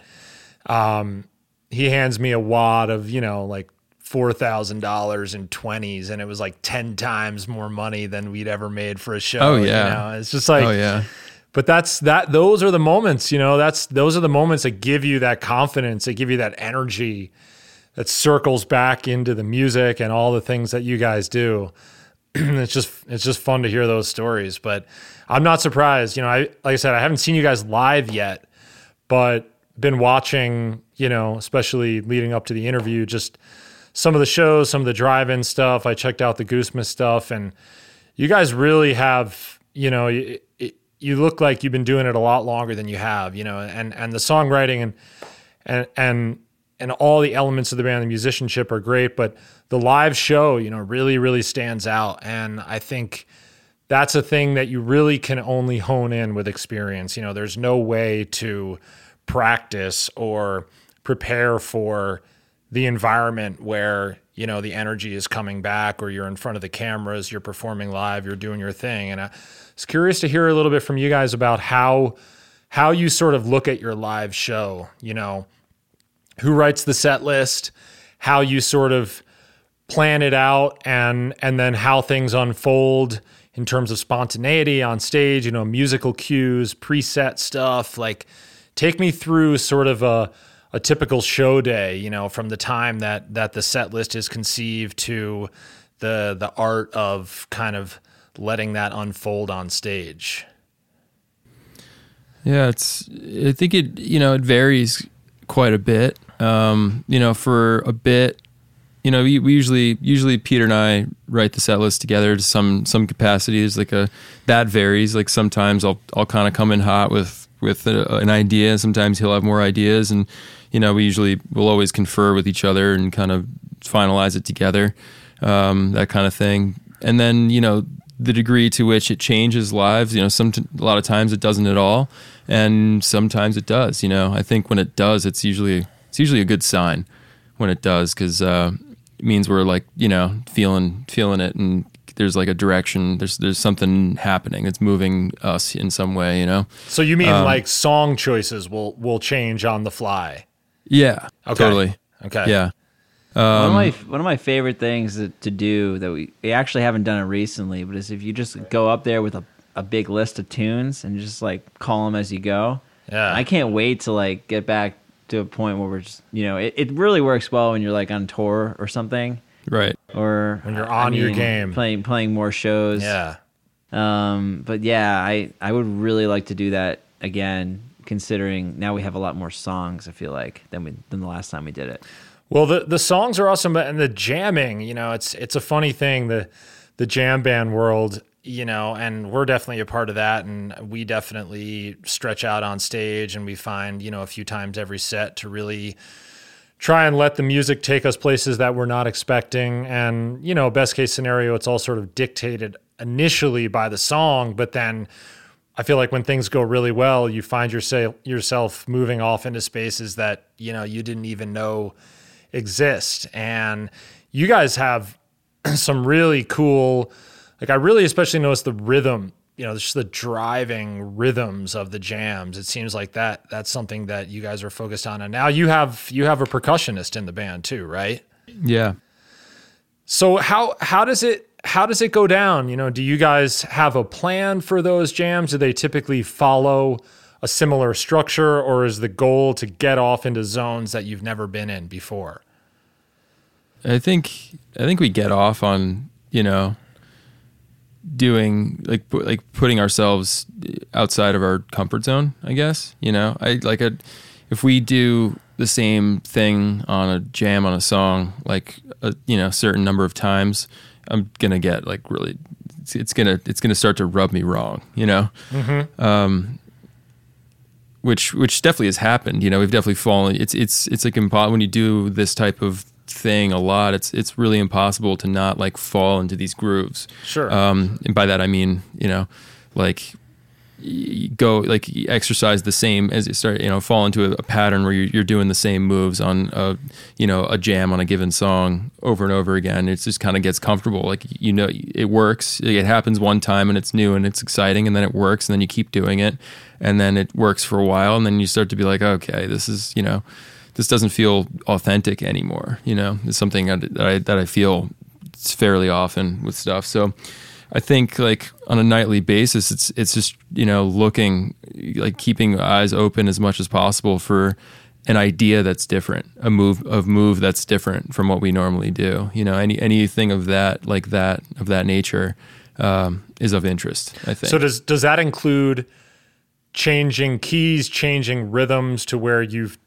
um he hands me a wad of you know like four thousand dollars in twenties and it was like 10 times more money than we'd ever made for a show Oh, you yeah. know? it's just like oh yeah but that's that those are the moments you know that's those are the moments that give you that confidence that give you that energy that circles back into the music and all the things that you guys do. It's just it's just fun to hear those stories but i'm not surprised you know i like i said i haven't seen you guys live yet but been watching you know especially leading up to the interview just some of the shows some of the drive-in stuff. I checked out the goosemas stuff and you guys really have you know you look like you've been doing it a lot longer than you have you know and and the songwriting and and and and all the elements of the band the musicianship are great but the live show you know really really stands out. And i think that's a thing that you really can only hone in with experience. You know there's no way to practice or prepare for the environment where you know the energy is coming back or you're in front of the cameras you're performing live you're doing your thing. And i was curious to hear a little bit from you guys about how how you sort of look at your live show you know who writes the set list how you sort of plan it out and and then how things unfold in terms of spontaneity on stage, you know, musical cues, preset stuff. Like, take me through sort of a a typical show day, you know, from the time that that the set list is conceived to the the art of kind of letting that unfold on stage. Yeah, it's. I think it. You know, it varies quite a bit. Um, you know, for a bit, you know, we, we usually usually Peter and I write the set list together to some some capacity. There's like a that varies. Like sometimes I'll I'll kind of come in hot with with a, an idea. Sometimes he'll have more ideas, and you know, we usually will always confer with each other and kind of finalize it together, um, that kind of thing. And then you know, the degree to which it changes lives. You know, some a lot of times it doesn't at all, and sometimes it does. You know, I think when it does, it's usually it's usually a good sign when it does because uh, it means we're like you know feeling feeling it and there's like a direction. There's there's something happening. It's moving us in some way. You know. So you mean um, like song choices will will change on the fly? Yeah. Okay. Totally. Okay. Yeah. Um, one of my one of my favorite things to do that we, we actually haven't done it recently, but is if you just go up there with a, a big list of tunes and just like call them as you go. Yeah, I can't wait to like get back to a point where we're just you know it, it really works well when you're like on tour or something, right? Or when you're on I mean, your game, playing playing more shows. Yeah. Um, but yeah, I I would really like to do that again, considering now we have a lot more songs. I feel like than we than the last time we did it. Well, the the songs are awesome, and the jamming, you know, it's it's a funny thing the the jam band world, you know, and we're definitely a part of that, and we definitely stretch out on stage, and we find you know a few times every set to really try and let the music take us places that we're not expecting, and you know, best case scenario, it's all sort of dictated initially by the song, but then. I feel like when things go really well, you find yourself yourself moving off into spaces that you know you didn't even know exist. And you guys have some really cool, like, I really especially noticed the rhythm, you know, just the driving rhythms of the jams. It seems like that that's something that you guys are focused on. And now you have you have a percussionist in the band too, right? Yeah. So how how does it how does it go down? You know, do you guys have a plan for those jams? Do they typically follow a similar structure, or is the goal to get off into zones that you've never been in before? I think I think we get off on you know doing like like putting ourselves outside of our comfort zone. I guess you know I like a, if we do the same thing on a jam on a song like a you know certain number of times, I'm gonna get like really it's, it's gonna it's gonna start to rub me wrong. You know. Mm-hmm. Um, which which definitely has happened. You know, we've definitely fallen. It's it's it's like impo- when you do this type of thing a lot. It's it's really impossible to not like fall into these grooves. Sure. Um, and by that I mean you know, like go like exercise the same as you start you know fall into a, a pattern where you're, you're, doing the same moves on a you know a jam on a given song over and over again it just kind of gets comfortable like you know it works it happens one time and it's new and it's exciting and then it works and then you keep doing it and then it works for a while and then you start to be like okay this is you know this doesn't feel authentic anymore. You know, it's something that I, that I feel fairly often with stuff. So I think like on a nightly basis, it's it's just you know looking like keeping eyes open as much as possible for an idea that's different, a move of move that's different from what we normally do. You know, any anything of that like that of that nature um, is of interest. I think. So does does that include changing keys, changing rhythms to where you've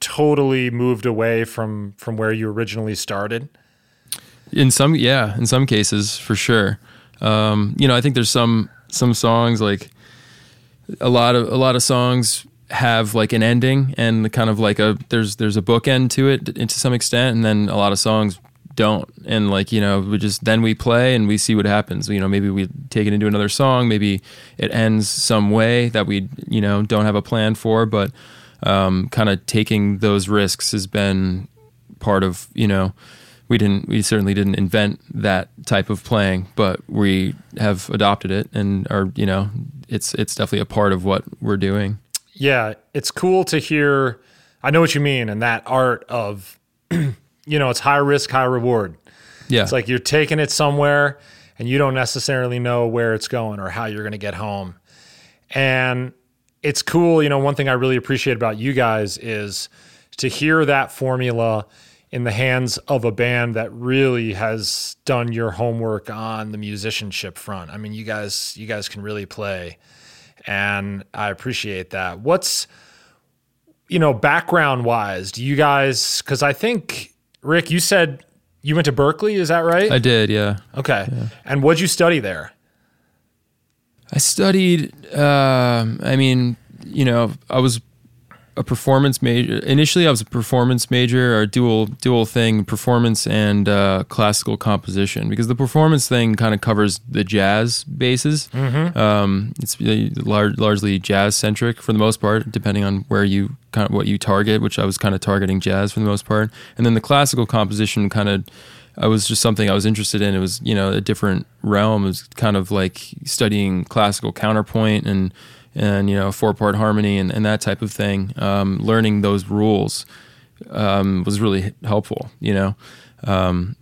totally moved away from from where you originally started? In some, yeah, in some cases, for sure. Um, you know, I think there's some some songs like a lot of a lot of songs have like an ending and kind of like a there's there's a bookend to it to some extent, and then a lot of songs don't. And like you know we just then we play and we see what happens. You know maybe we take it into another song maybe it ends some way that we you know don't have a plan for but um, kind of taking those risks has been part of you know we didn't we certainly didn't invent that type of playing but we have adopted it and are you know it's it's definitely a part of what we're doing yeah it's cool to hear i know what you mean and that art of you know it's high risk high reward Yeah. It's like you're taking it somewhere and you don't necessarily know where it's going or how you're going to get home. And it's cool. You know, one thing I really appreciate about you guys is to hear that formula in the hands of a band that really has done your homework on the musicianship front. I mean, you guys, you guys can really play, and I appreciate that. What's you know, background wise, do you guys? Because I think Rick, you said you went to Berklee. Is that right? I did, yeah. okay. And what'd you study there? I studied. Um, I mean, you know, I was a performance major. Initially, I was a performance major, or dual dual thing, performance and uh, classical composition, because the performance thing kind of covers the jazz bases. Um, it's really lar- largely jazz centric for the most part, depending on where you kind of what you target. Which I was kind of targeting jazz for the most part, and then the classical composition kind of. I was just something I was interested in. It was, you know, a different realm. It was kind of like studying classical counterpoint and and you know four part harmony and, and that type of thing. Um, learning those rules um, was really helpful. You know, um,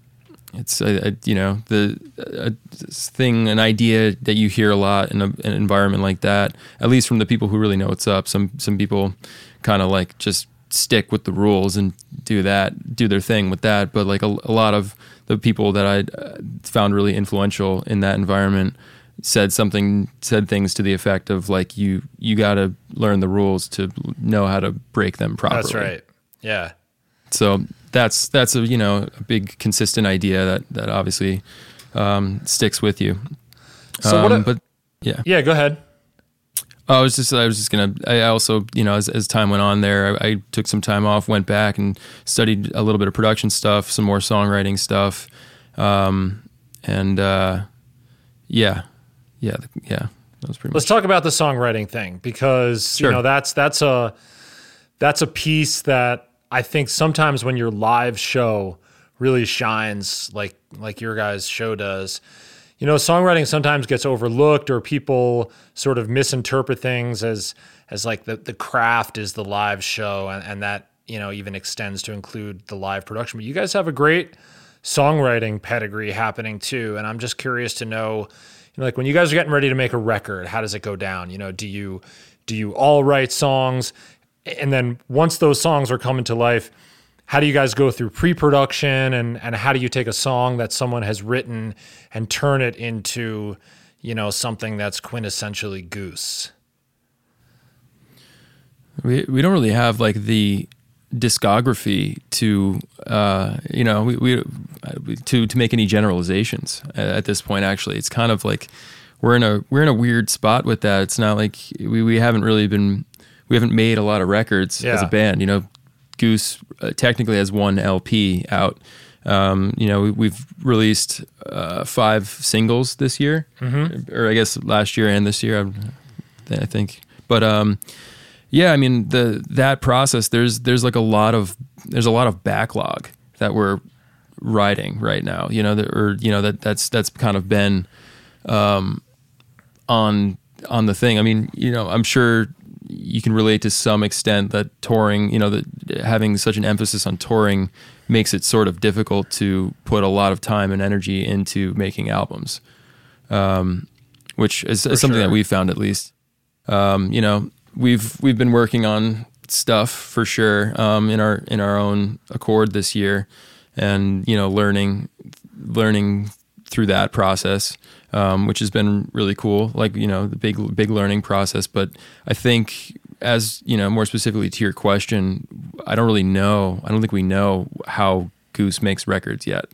it's a, a, you know the a thing, an idea that you hear a lot in a, an environment like that. At least from the people who really know what's up. Some some people kind of like just stick with the rules and do that, do their thing with that. But like a, a lot of the people that I uh, found really influential in that environment said something, said things to the effect of like you you got to learn the rules to know how to break them properly. That's right. Yeah. So that's that's a you know a big consistent idea that that obviously um, sticks with you. So what? Um, a- but yeah, yeah. Go ahead. I was just I was just gonna I also you know as, as time went on there I, I took some time off went back and studied a little bit of production stuff some more songwriting stuff um, and uh, yeah yeah yeah that was pretty much. Let's much talk about the songwriting thing because you know that's that's a that's a piece that I think sometimes when your live show really shines like like your guys' show does. You know, songwriting sometimes gets overlooked or people sort of misinterpret things as as like the, the craft is the live show and, and that, you know, even extends to include the live production. But you guys have a great songwriting pedigree happening too. And I'm just curious to know, you know, like when you guys are getting ready to make a record, how does it go down? You know, do you do you all write songs? And then once those songs are coming to life, how do you guys go through pre-production and and how do you take a song that someone has written and turn it into, you know, something that's quintessentially goose? we we don't really have like the discography to uh, you know we, we to to make any generalizations at, at this point actually. It's kind of like we're in a we're in a weird spot with that. It's not like we, we haven't really been we haven't made a lot of records as a band. You know goose uh, technically has one lp out. Um, you know we, we've released uh, five singles this year or i guess last year and this year I, I think. But um yeah, I mean the that process. There's there's like a lot of there's a lot of backlog that we're writing right now. You know, that, or you know that that's that's kind of been um, on on the thing. I mean, you know, I'm sure you can relate to some extent that touring. You know, that having such an emphasis on touring makes it sort of difficult to put a lot of time and energy into making albums, um, which is, is something sure. that we found at least. Um, you know, we've we've been working on stuff for sure um, in our in our own accord this year, and you know, learning learning through that process, um, which has been really cool. Like you know, the big big learning process. But I think, as you know, more specifically to your question, I don't really know. I don't think we know how Goose makes records yet.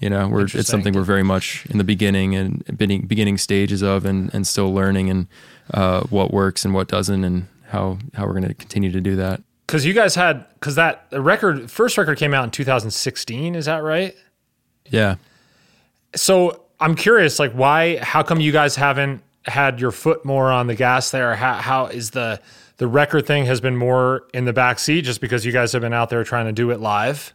You know, we're it's something we're very much in the beginning and beginning beginning stages of, and and still learning and uh, what works and what doesn't, and how how we're going to continue to do that. Because you guys had because that the record first record came out in 2016. Is that right? Yeah. So I'm curious, like, why? How come you guys haven't had your foot more on the gas there? How, how is the the record thing has been more in the back seat just because you guys have been out there trying to do it live?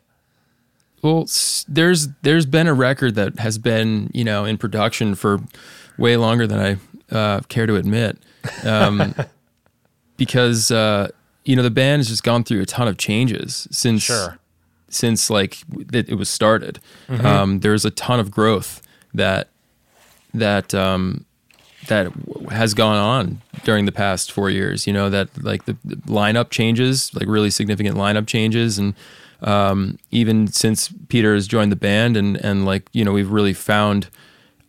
Well, there's there's been a record that has been you know in production for way longer than I uh, care to admit, um, because uh, you know the band has just gone through a ton of changes since Sure. since like it, it was started. Um, there's a ton of growth that that um, that has gone on during the past four years. You know that like the, the lineup changes, like really significant lineup changes, and um, even since Peter has joined the band, and and like you know we've really found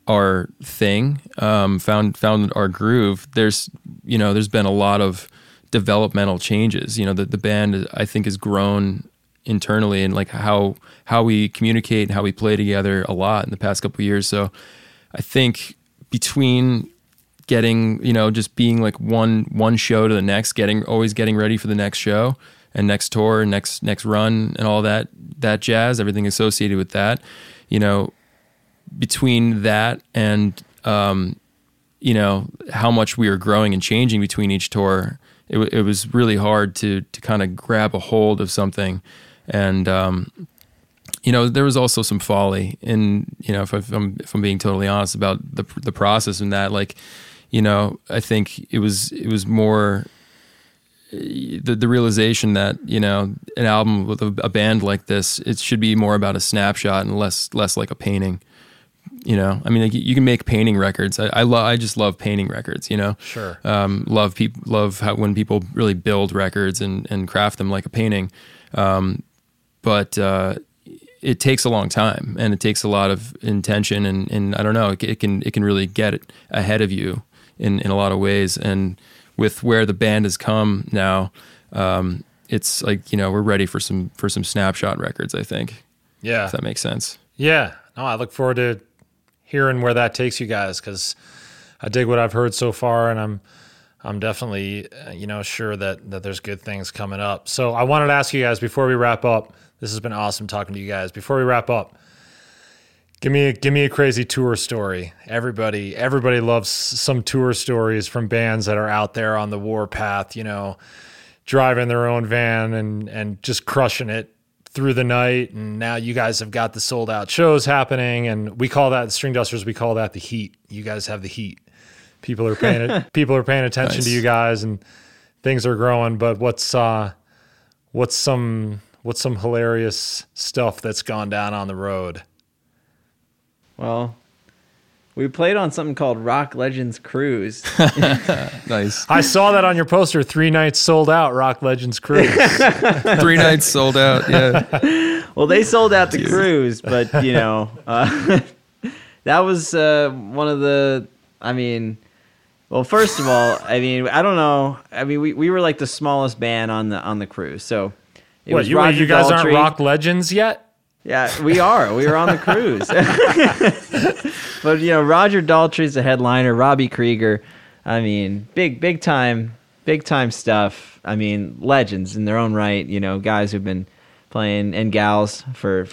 our thing, um, found found our groove. There's you know there's been a lot of developmental changes. You know the the band I think has grown internally and like how how we communicate and how we play together a lot in the past couple years. So I think between getting you know just being like one one show to the next getting always getting ready for the next show and next tour next next run and all that that jazz everything associated with that you know between that and um you know how much we were growing and changing between each tour it, it was really hard to to kind of grab a hold of something and um you know, there was also some folly in, you know, if, I'm if I'm being totally honest about the the process and that, like, you know, I think it was it was more the the realization that you know an album with a, a band like this, it should be more about a snapshot and less less like a painting. You know, I mean, like, you can make painting records. I, I love, I just love painting records. You know, Sure. um, love people love how when people really build records and and craft them like a painting um, but uh, it takes a long time and it takes a lot of intention and, and I don't know it, it can it can really get ahead of you in, in a lot of ways and with where the band has come now um, it's like you know we're ready for some for some snapshot records I think Yeah. if that makes sense Yeah. No, I look forward to hearing where that takes you guys because I dig what I've heard so far, and I'm I'm definitely uh, you know sure that that there's good things coming up. So I wanted to ask you guys before we wrap up. This has been awesome talking to you guys. Before we wrap up, give me a, give me a crazy tour story. Everybody everybody loves some tour stories from bands that are out there on the warpath. You know, driving their own van and and just crushing it through the night. And now you guys have got the sold out shows happening and we call that the Stringdusters we call that the heat. You guys have the heat. People are paying people are paying attention to you guys and things are growing but what's uh what's some what's some hilarious stuff that's gone down on the road? Well, we played on something called Rock Legends Cruise. nice i saw that on your poster three nights sold out rock legends cruise three nights sold out yeah well, they sold out the cruise, but you know, uh, that was uh, one of the. I mean, well, first of all, I mean, I don't know. I mean, we, we were like the smallest band on the on the cruise, so it what was you, Roger you guys aren't rock legends yet Yeah, we are. We were on the cruise. But you know, Roger Daltrey's the headliner. Robbie Krieger. I mean, big, big time, big time stuff. I mean, legends in their own right. You know, guys who've been playing and gals for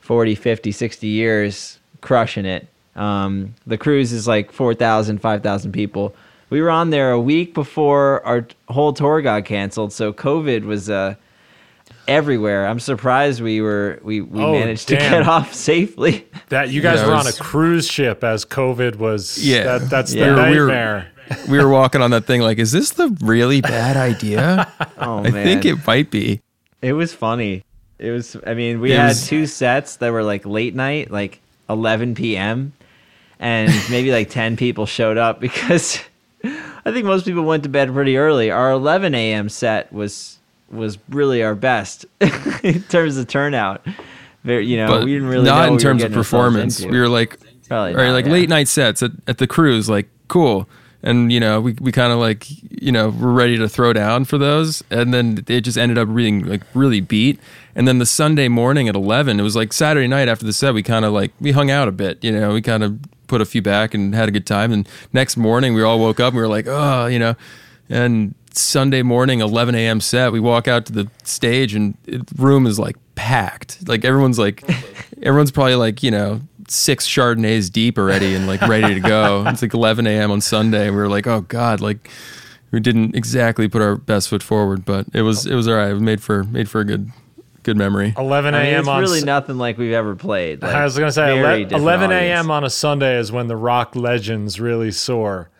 40, 50, 60 years, crushing it. Um, the cruise is like 4,000, 5,000 people. We were on there a week before our whole tour got canceled, so COVID was uh, everywhere. I'm surprised we were we, we Oh, managed to damn. get off safely. that you guys Yeah, it were on a cruise ship as covid was Yeah. that, that's Yeah. the We were- nightmare we were walking on that thing like is this the really bad idea Oh man I man, think it might be it was funny. It was. I mean, we It had was- two sets that were like late night, like 11 p.m. and maybe like 10 people showed up because I think most people went to bed pretty early. Our 11 a.m. set was was really our best in terms of turnout. Very, you know, but we didn't really not in we terms of performance. We were like, Probably or not, like yeah. late night sets at, at the cruise, like cool. And you know, we we kind of like you know we're ready to throw down for those, and then it just ended up being like really beat. And then the Sunday morning at eleven, it was like Saturday night after the set. We kind of like we hung out a bit, you know. We kind of put a few back and had a good time. And next morning, we all woke up and we were like, oh, you know. And Sunday morning, 11 a.m. set, we walk out to the stage and the room is like packed. Like everyone's like, everyone's probably like, you know, six Chardonnays deep already and like ready to go. It's like 11 a.m. on Sunday. And we were like, oh God, like we didn't exactly put our best foot forward, but it was, it was all right. It was made for, made for a good, good memory. 11 I mean, a.m it's on really S- nothing like we've ever played. Like, I was going to say very ele- different 11 a.m. on a Sunday is when the rock legends really soar.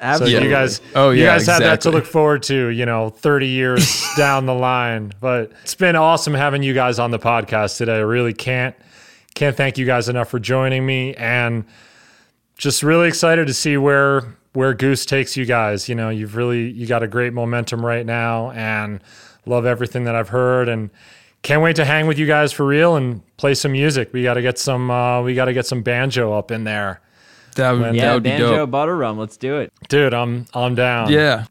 Absolutely. So you guys, Oh, yeah, you yeah, guys have that to look forward to, you know, 30 years down the line. But it's been awesome having you guys on the podcast today. I really can't can't thank you guys enough for joining me and just really excited to see where where Goose takes you guys. You know, you've really you got a great momentum right now and love everything that I've heard and can't wait to hang with you guys for real and play some music. We got to get some uh, we got to get some banjo up in there. That would, that Yeah, would be banjo dope. bottle rum. Let's do it. Dude, I'm I'm down. Yeah.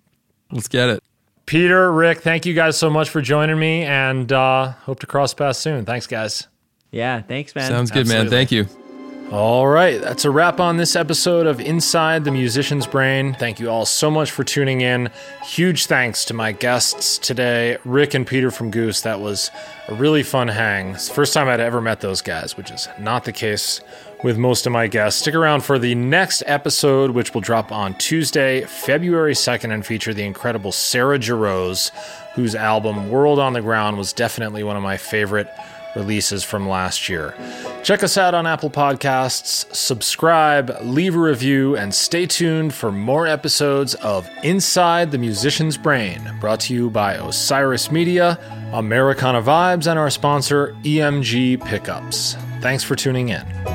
Let's get it. Peter, Rick, thank you guys so much for joining me and uh, hope to cross paths soon. Thanks, guys. Yeah, thanks, man. Sounds good, man. Thank you. All right, that's a wrap on this episode of Inside the Musician's Brain. Thank you all so much for tuning in. Huge thanks to my guests today, Rick and Peter from Goose. That was a really fun hang. It's the first time I'd ever met those guys, which is not the case with most of my guests. Stick around for the next episode, which will drop on Tuesday, February 2nd, and feature the incredible Sarah Jarosz, whose album World on the Ground was definitely one of my favorite releases from last year. Check us out on Apple Podcasts, subscribe, leave a review, and stay tuned for more episodes of Inside the Musician's Brain, brought to you by Osiris Media, Americana Vibes, and our sponsor, EMG Pickups. Thanks for tuning in.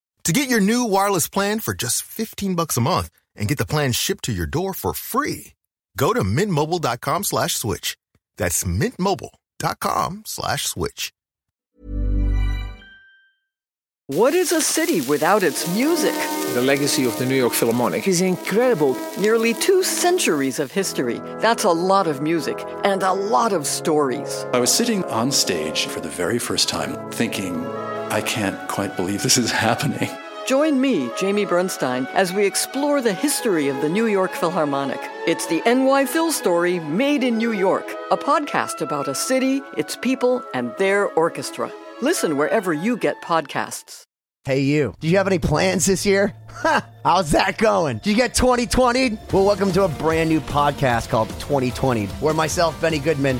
To get your new wireless plan for just 15 bucks a month and get the plan shipped to your door for free, go to mintmobile.com slash switch. That's mintmobile.com slash switch. What is a city without its music? The legacy of the New York Philharmonic is incredible. Nearly two centuries of history. That's a lot of music and a lot of stories. I was sitting on stage for the very first time thinking, I can't quite believe this is happening. Join me, Jamie Bernstein, as we explore the history of the New York Philharmonic. It's the NY Phil story made in New York, a podcast about a city, its people, and their orchestra. Listen wherever you get podcasts. Hey, you. Do you have any plans this year? Ha! How's that going? Did you get 2020? Well, welcome to a brand new podcast called 2020, where myself, Benny Goodman,